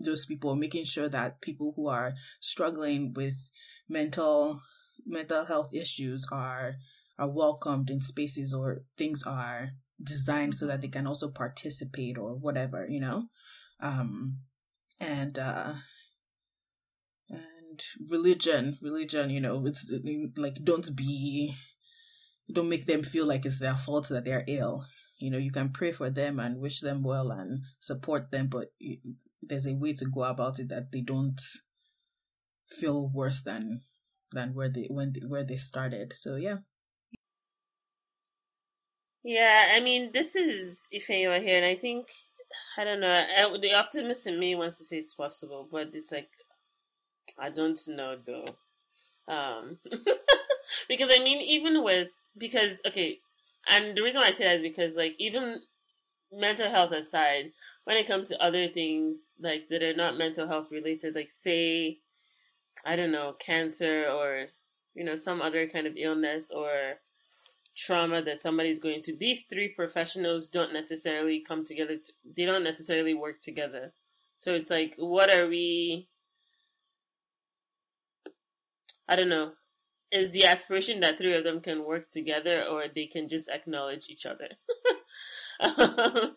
those people making sure that people who are struggling with mental mental health issues are are welcomed in spaces or things are designed so that they can also participate or whatever you know? Um and uh religion religion you know it's like don't be don't make them feel like it's their fault that they're ill you know you can pray for them and wish them well and support them but there's a way to go about it that they don't feel worse than than where they when they, where they started. So yeah. Yeah, I mean, this is if Ifeoma here, and I think I don't know. I, the optimist in me wants to say it's possible, but it's like I don't know though. Um, [laughs] because I mean, even with because okay, and the reason why I say that is because like even mental health aside, when it comes to other things like that are not mental health related, like say, I don't know, cancer or you know some other kind of illness or trauma that somebody's going to these three professionals don't necessarily come together to, they don't necessarily work together so it's like what are we i don't know. Is the aspiration that three of them can work together or they can just acknowledge each other. [laughs]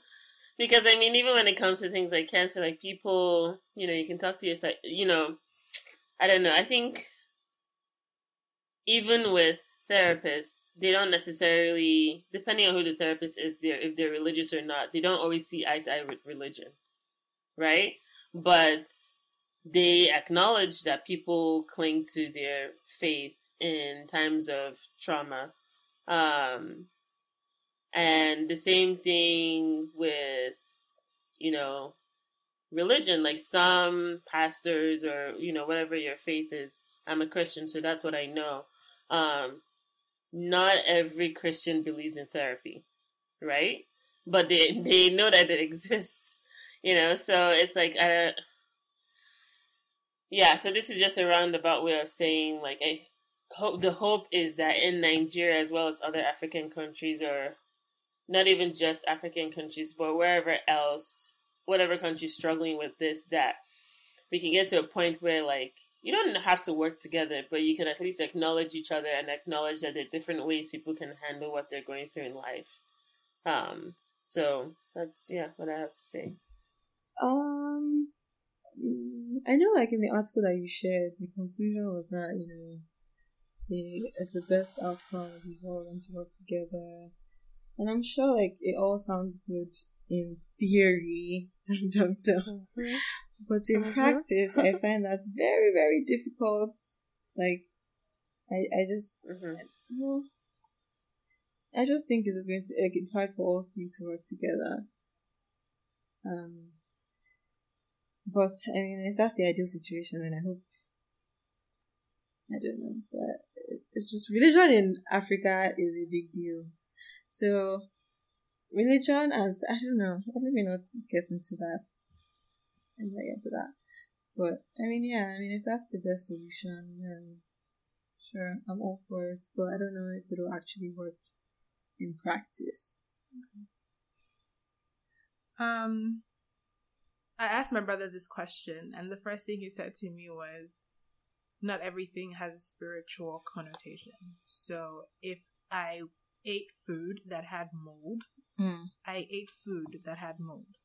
Because i mean even when it comes to things like cancer like people you know you can talk to your you know i don't know. I think even with therapists, they don't necessarily, depending on who the therapist is, there if they're religious or not, they don't always see eye to eye with religion, right? But they acknowledge that people cling to their faith in times of trauma. Um, and the same thing with, you know, religion. Like some pastors or, you know, whatever your faith is. I'm a Christian, so that's what I know. Um, not every Christian believes in therapy, right? But they [laughs] they know that it exists, you know. So it's like, uh, yeah. So this is just a roundabout way of saying, like, I hope the hope is that in Nigeria as well as other African countries, or not even just African countries, but wherever else, whatever country struggling with this, that we can get to a point where like you don't have to work together, but you can at least acknowledge each other and acknowledge that there are different ways people can handle what they're going through in life. Um, so that's yeah, what I have to say. Um, I know, like in the article that you shared, the conclusion was that you know, the the best outcome we all want to work together, and I'm sure like it all sounds good in theory, [laughs] dum dum dum. Mm-hmm. But in mm-hmm. practice, I [laughs] find that very, very difficult. Like, I, I just, mm-hmm. well, I just think it's just going to, like, it's hard for all three to work together. Um, but I mean, if that's the ideal situation, then I hope. I don't know, but it's just religion in Africa is a big deal. So, religion and I don't know. Let me not get into that and get into that. But I mean, yeah, I mean, if that's the best solution, then sure, I'm all for it. But I don't know if it'll actually work in practice. Um, I asked my brother this question, and the first thing he said to me was, "Not everything has a spiritual connotation. So if I ate food that had mold, mm. I ate food that had mold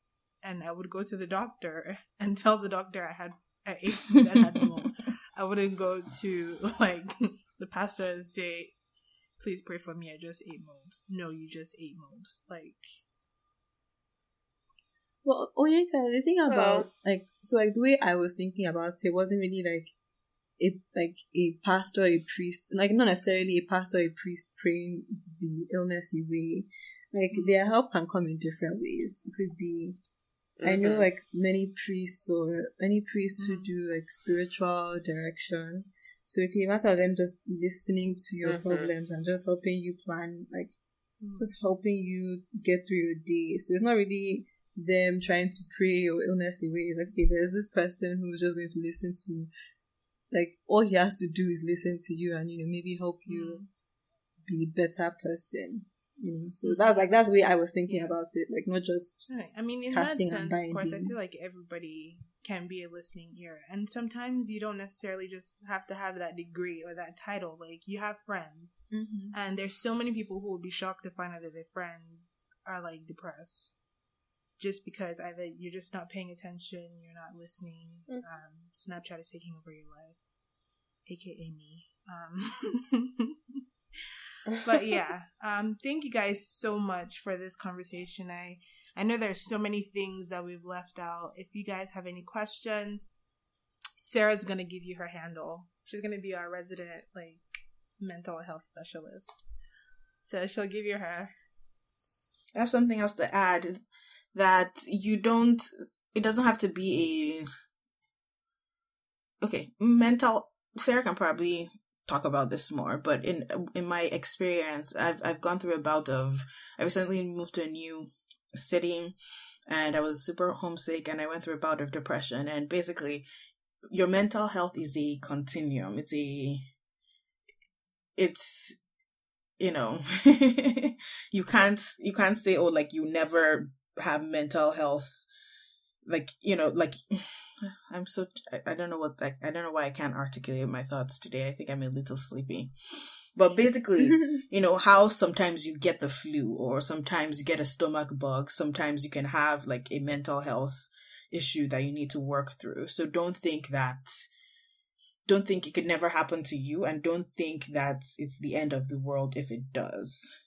and I would go to the doctor [laughs] and tell the doctor I had I ate food that had mold. I wouldn't go to [laughs] like the pastor and say, "Please pray for me. I just ate mold." No, you just ate mold. Like, well, Onyeka, the thing about like so like the way I was thinking about it wasn't really like a like a pastor, a priest, like not necessarily a pastor, a priest praying the illness away. Like their help can come in different ways. It could be Mm-hmm. I know mm-hmm. like many priests or many priests mm-hmm. who do like spiritual direction. So it can matter of them just listening to your mm-hmm. problems and just helping you plan, like mm-hmm. just helping you get through your day. So it's not really them trying to pray your illness away. It's like, okay, there's this person who's just going to listen to, like, all he has to do is listen to you and, you know, maybe help you mm. be a better person. You know, so that's like that's the way I was thinking about it, like not just. Right. I mean, in that sense, of course, I feel like everybody can be a listening ear, and sometimes you don't necessarily just have to have that degree or that title. Like you have friends, mm-hmm. and there's so many people who will be shocked to find out that their friends are like depressed, just because either you're just not paying attention, you're not listening. Mm-hmm. Um, Snapchat is taking over your life, aka me. Um, [laughs] but yeah, um, thank you guys so much for this conversation. I I know there's so many things that we've left out. If you guys have any questions, Sarah's gonna give you her handle. She's gonna be our resident like mental health specialist. So she'll give you her. I have something else to add that you don't it doesn't have to be a okay mental sarah can probably talk about this more but in in my experience i've i've gone through a bout of i recently moved to a new city and i was super homesick and i went through a bout of depression. And basically your mental health is a continuum. It's a it's you know [laughs] you can't you can't say oh like you never have mental health like you know like [sighs] i'm so I, I don't know what like i don't know why i can't articulate my thoughts today. I think i'm a little sleepy. But basically [laughs] you know how sometimes you get the flu or sometimes you get a stomach bug sometimes you can have like a mental health issue that you need to work through. So don't think that don't think it could never happen to you and don't think that it's the end of the world if it does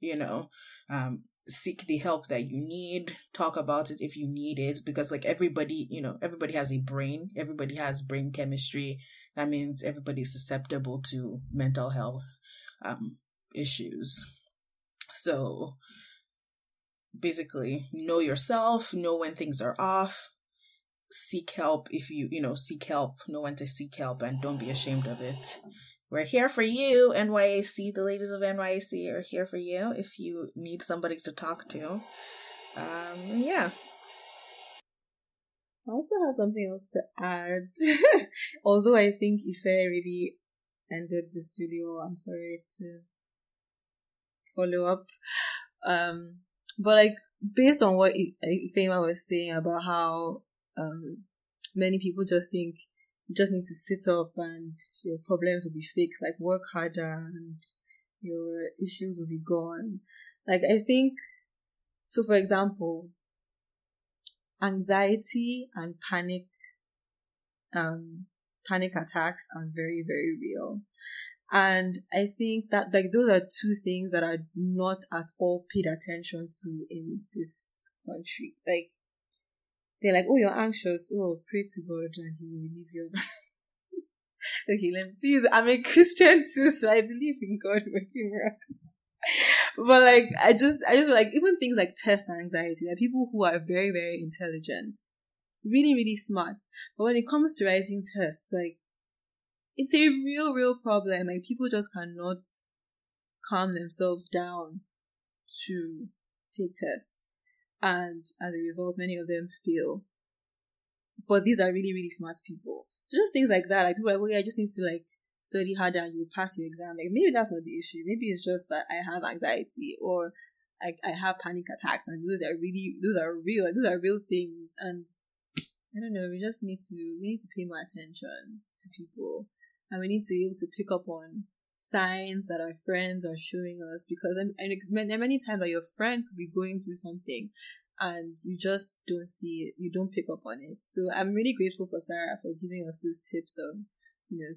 you know? Um seek the help that you need talk about it if you need it because like everybody you know everybody has a brain everybody has brain chemistry. That means everybody's susceptible to mental health um, issues. So basically know yourself know when things are off seek help if you you know seek help know when to seek help and don't be ashamed of it we're here for you, NYAC. The ladies of NYAC are here for you if you need somebody to talk to. Um, yeah. I also have something else to add. [laughs] Although I think Ife really ended this well, I'm sorry to follow up. Um, but like based on what Ifeoma was saying about how um, many people just think you just need to sit up and your problems will be fixed. Like work harder and your issues will be gone. Like I think, so for example, anxiety and panic, um, panic attacks are very, very real. And I think that like those are two things that are not at all paid attention to in this country. Like they're like, oh, you're anxious. Oh, pray to God and He will relieve you. [laughs] okay, let me please. I'm a Christian too, so I believe in God working miracles. [laughs] but like, I just, I just like even things like test anxiety. Like people who are very, very intelligent, really, really smart. But when it comes to writing tests, like it's a real, real problem. Like people just cannot calm themselves down to take tests and as a result, many of them fail. But these are really, really smart people. So just things like that, like people are like, oh yeah, I just need to like study harder and you'll pass your exam. Like maybe that's not the issue. Maybe it's just that I have anxiety or I, I have panic attacks and those are really, those are real, those are real things. And I don't know, we just need to, we need to pay more attention to people and we need to be able to pick up on signs that our friends are showing us because and, and many times that your friend could be going through something and you just don't see it you don't pick up on it. So i'm really grateful for sarah for giving us those tips of you know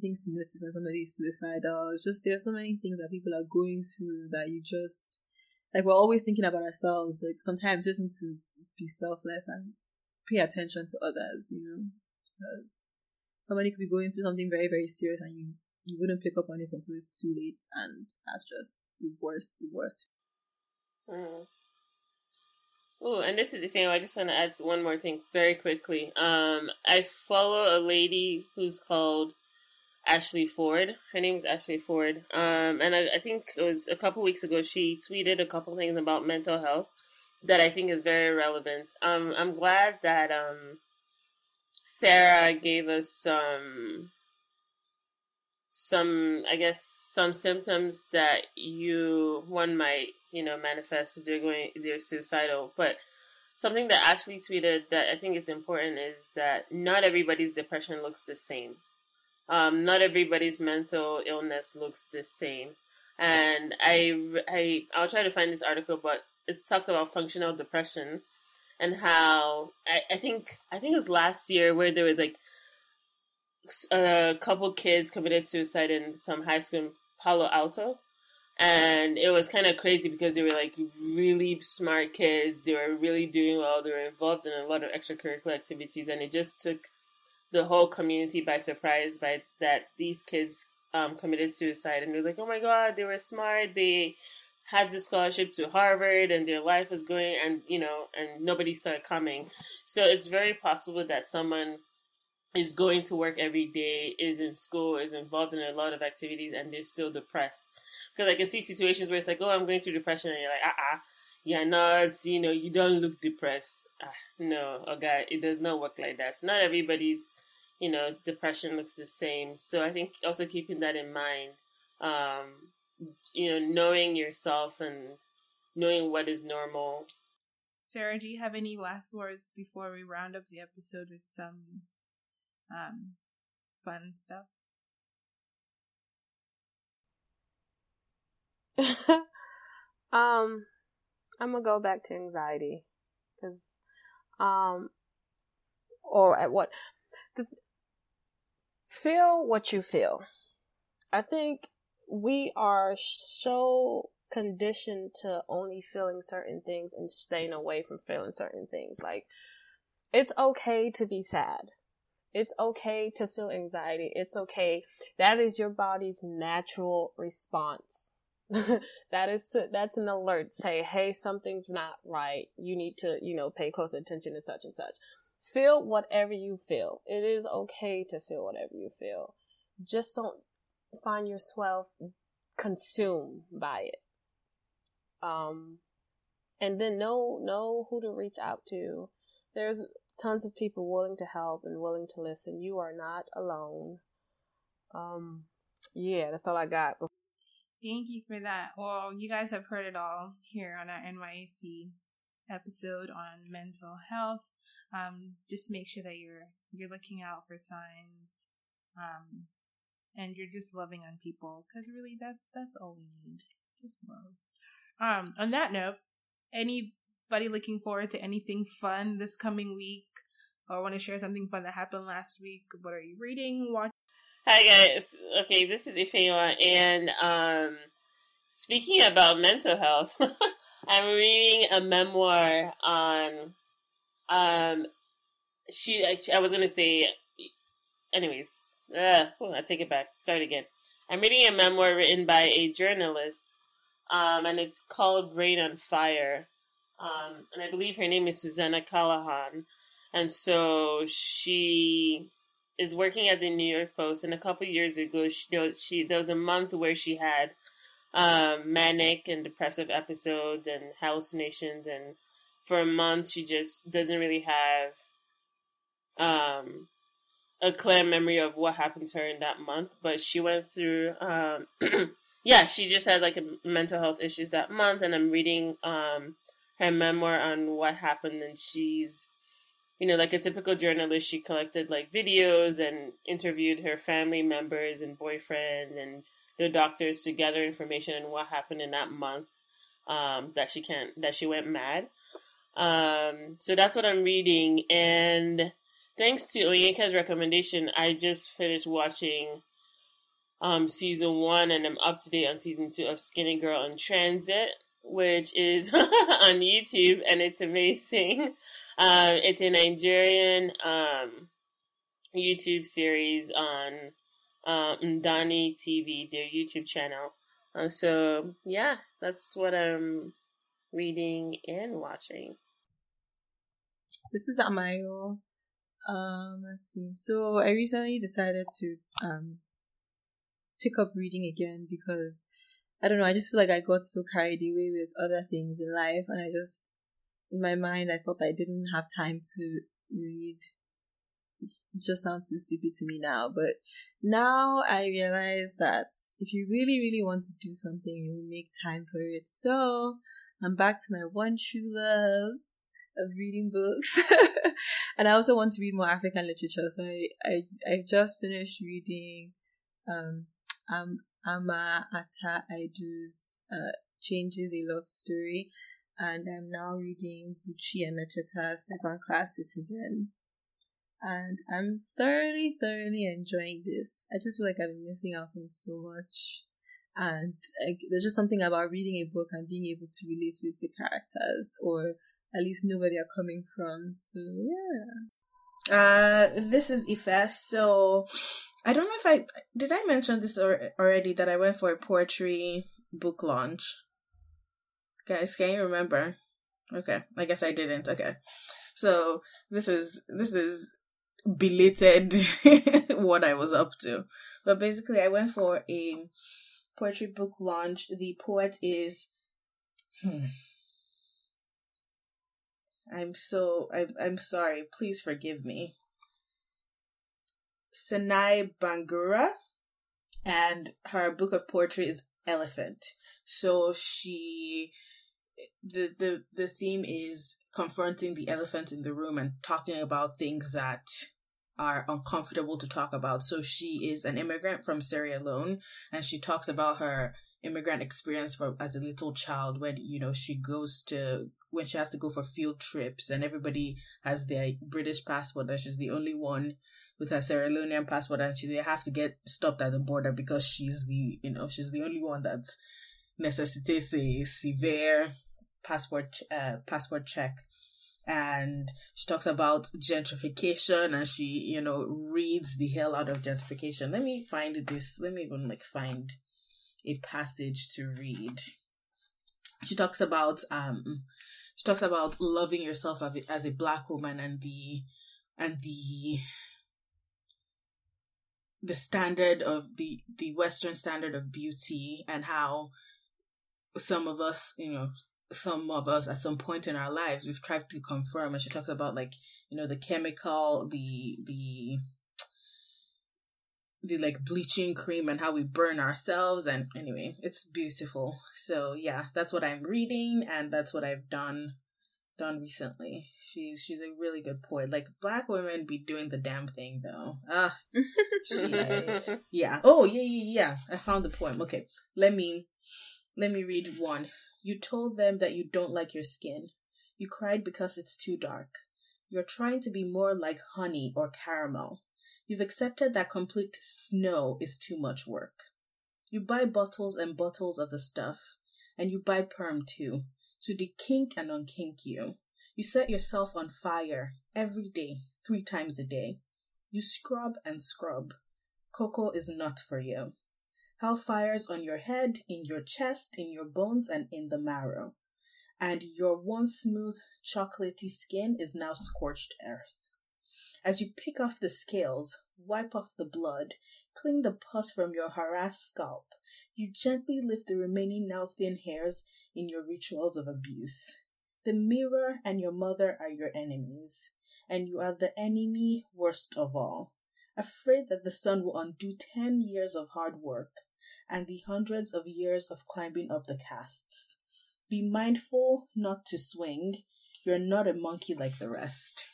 things to notice when somebody is suicidal. It's just there are so many things that people are going through that you just like we're always thinking about ourselves. Like sometimes just need to be selfless and pay attention to others you know because somebody could be going through something very very serious and you you wouldn't pick up on it until it's too late, and that's just the worst, the worst. Mm. Oh, and this is the thing. I just want to add one more thing very quickly. Um, I follow a lady who's called Ashley Ford. Her name is Ashley Ford. Um, and I, I think it was a couple weeks ago. She tweeted a couple things about mental health that I think is very relevant. Um, I'm glad that um, Sarah gave us some some i guess some symptoms that you one might you know manifest if they're going they're suicidal. But something that ashley tweeted that i think is important is that not everybody's depression looks the same. Um, not everybody's mental illness looks the same. And i i i'll try to find this article but it's talked about functional depression and how I, I think i think it was last year where there was like a couple kids committed suicide in some high school in Palo Alto. And it was kind of crazy because they were like really smart kids. They were really doing well. They were involved in a lot of extracurricular activities. And it just took the whole community by surprise by that these kids um, committed suicide. And they're like, oh my God, they were smart. They had the scholarship to Harvard and their life was going and you know and nobody saw it coming. So it's very possible that someone is going to work every day, is in school, is involved in a lot of activities, and they're still depressed. Because I can see situations where it's like, oh, I'm going through depression, and you're like, ah, ah, you're not, you know, you don't look depressed. Ah, no, okay, it does not work like that. Not everybody's, you know, depression looks the same. So I think also keeping that in mind, um, you know, knowing yourself and knowing what is normal. Sarah, do you have any last words before we round up the episode with some um, fun stuff? [laughs] um, I'm gonna go back to anxiety because, um, or at what the, feel what you feel. I think we are so conditioned to only feeling certain things and staying away from feeling certain things. Like, it's okay to be sad. It's okay to feel anxiety. It's okay. That is your body's natural response. [laughs] that is to, that's an alert. Say, hey, something's not right. You need to, you know, pay close attention to such and such. Feel whatever you feel. It is okay to feel whatever you feel. Just don't find yourself consumed by it. Um, and then know know who to reach out to. There's tons of people willing to help and willing to listen. You are not alone. Um, yeah, that's all I got. Thank you for that. Well, you guys have heard it all here on our NYAC episode on mental health. Um, just make sure that you're you're looking out for signs. Um, and you're just loving on people because really that's that's all we need just love um on that note anybody looking forward to anything fun this coming week or want to share something fun that happened last week what are you reading watching hi guys okay this is Ifeoma and um speaking about mental health [laughs] i'm reading a memoir on um she i was gonna say anyways uh, I take it back. Start again. I'm reading a memoir written by a journalist, um, and it's called Brain on Fire. Um, and I believe her name is Susannah Cahalan. And so she is working at the New York Post. And a couple years ago, she, she there was a month where she had um, manic and depressive episodes and hallucinations. And for a month, she just doesn't really have um, a clear memory of what happened to her in that month, but she went through, um, [clears throat] yeah, she just had like a mental health issues that month, and I'm reading um, her memoir on what happened, and she's, you know, like a typical journalist, she collected like videos and interviewed her family members and boyfriend and the doctors to gather information on what happened in that month um, that she can't, that she went mad. Um, so that's what I'm reading, and thanks to Onyeka's recommendation, I just finished watching um, season one and I'm up to date on season two of Skinny Girl in Transit, which is [laughs] on YouTube and it's amazing. [laughs] Um, it's a Nigerian um, YouTube series on um, Ndani TV, their YouTube channel. Uh, so, yeah, that's what I'm reading and watching. This is Amayo. Um, let's see. So I recently decided to um pick up reading again because I don't know, I just feel like I got so carried away with other things in life and I just in my mind I thought I didn't have time to read. It just sounds so stupid to me now, but now I realize that if you really, really want to do something, you make time for it. So I'm back to my one true love, of reading books. [laughs] and I also want to read more African literature. So I, I, I just finished reading, um, um, Ama Ata Aidoo's, uh, Changes a Love Story. And I'm now reading Buchi Emecheta's Second Class Citizen. And I'm thoroughly, thoroughly enjoying this. I just feel like I've been missing out on so much. And there's just something about reading a book and being able to relate with the characters or at least know where they are coming from. So yeah. Uh, this is Ife. So I don't know if I did I mention this or, already that I went for a poetry book launch. Guys, can you remember? Okay, I guess I didn't. Okay. So this is this is belated [laughs] what I was up to. But basically I went for a poetry book launch. The poet is hmm, I'm so I'm I'm sorry. Please forgive me. Sanai Bangura and her book of poetry is Elephant. So she the the the theme is confronting the elephant in the room and talking about things that are uncomfortable to talk about. So she is an immigrant from Sierra Leone and she talks about her immigrant experience for as a little child when you know she goes to when she has to go for field trips and everybody has their British passport and she's the only one with her Sierra Leonean passport and she they have to get stopped at the border because she's the you know she's the only one that's necessitates a severe passport uh, passport check. And she talks about gentrification and she you know reads the hell out of gentrification. Let me find this let me even like find a passage to read. She talks about um she talks about loving yourself as a black woman and the and the the standard of the the western standard of beauty and how some of us you know some of us at some point in our lives we've tried to confirm and she talks about like you know the chemical the the the like bleaching cream and how we burn ourselves and anyway it's beautiful. So yeah that's what i'm reading and that's what i've done done recently. She's she's a really good poet. Like black women be doing the damn thing though. Ah [laughs] yeah. Oh yeah yeah yeah. I found the poem. Okay. Let me let me read one. You told them that you don't like your skin. You cried because it's too dark. You're trying to be more like honey or caramel. You've accepted that complete snow is too much work. You buy bottles and bottles of the stuff, and you buy perm too, to dekink and unkink you. You set yourself on fire every day, three times a day. You scrub and scrub. Cocoa is not for you. Hellfires on your head, in your chest, in your bones, and in the marrow. And your once smooth, chocolatey skin is now scorched earth. As you pick off the scales, wipe off the blood, clean the pus from your harassed scalp, you gently lift the remaining now thin hairs in your rituals of abuse. The mirror and your mother are your enemies, and you are the enemy worst of all, afraid that the sun will undo ten years of hard work, and the hundreds of years of climbing up the castes. Be mindful not to swing. You're not a monkey like the rest.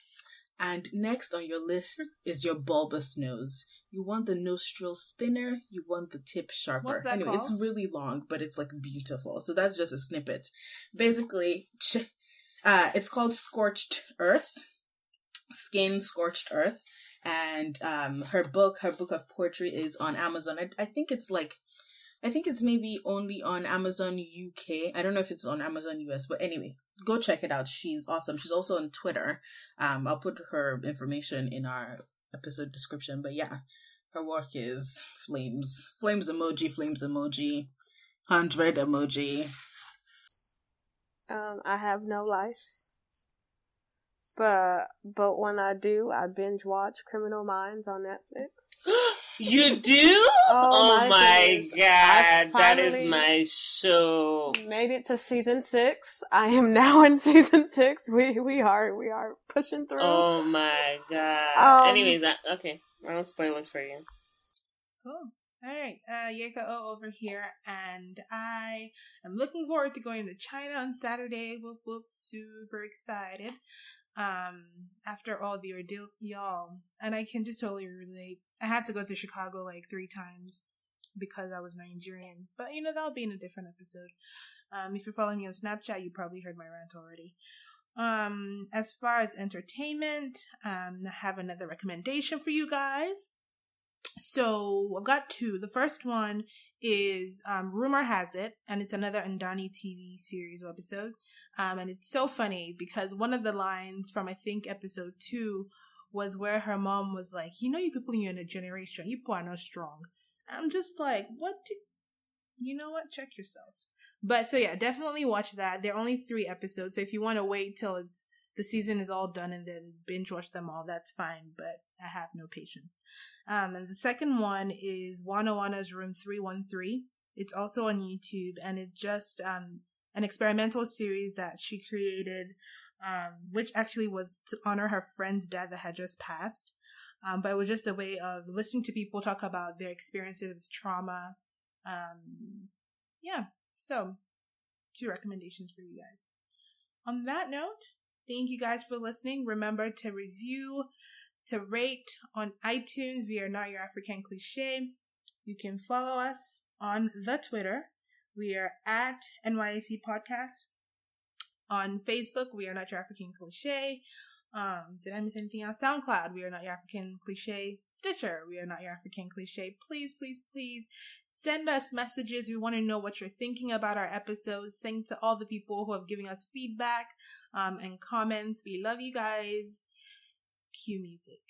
And next on your list is your bulbous nose. You want the nostrils thinner, you want the tip sharper. anyway, called? it's really long, but it's like beautiful. So that's just a snippet. Basically, uh, it's called Scorched Earth, Skin Scorched Earth. And um, her book, her book of poetry is on Amazon. I, I think it's like I think it's maybe only on Amazon UK. I don't know if it's on Amazon US, but anyway, go check it out. She's awesome. She's also on Twitter. Um, I'll put her information in our episode description. But yeah, her work is flames, flames emoji, flames emoji, hundred emoji. Um, I have no life, but but when I do, I binge watch Criminal Minds on Netflix. [gasps] [gasps] [gasps] You do? Oh, oh my, my god, that is my show. Made it to season six. I am now in [laughs] season six. We we are we are pushing through. Oh my god. Um, Anyways, that okay. I don't spoilers for you. Cool. All right, uh, Yeka O over here, and I am looking forward to going to China on Saturday. Whoop whoop, super excited um after all the ordeals y'all and i can just totally relate i had to go to chicago like three times because i was nigerian but you know that'll be in a different episode. Um if you're following me on snapchat you probably heard my rant already. Um as far as entertainment um i have another recommendation for you guys. So i've got two. The first one is um rumor has it and it's another Ndani TV series episode. Um, and it's so funny because one of the lines from I think episode two was where her mom was like, "You know, you people in your generation, you people are not strong." I'm just like, what? Do, you know what? Check yourself. But so yeah, definitely watch that. They're only three episodes, so if you want to wait till it's the season is all done and then binge watch them all, that's fine. But I have no patience. Um, and the second one is Wana Wana's Room Three One Three. It's also on YouTube, and it's just um an experimental series that she created, um, which actually was to honor her friend's dad that had just passed. Um, but it was just a way of listening to people talk about their experiences with trauma. Um, yeah, so two recommendations for you guys. On that note, thank you guys for listening. Remember to review, to rate on iTunes. We are not your African cliche. You can follow us on the Twitter. We are at NYAC Podcast. On Facebook, we are not your African cliche. Um, did I miss anything on SoundCloud, we are not your African cliche. Stitcher, we are not your African cliche. Please, please, please send us messages. We want to know what you're thinking about our episodes. Thank to all the people who have given us feedback um, and comments. We love you guys. Cue music.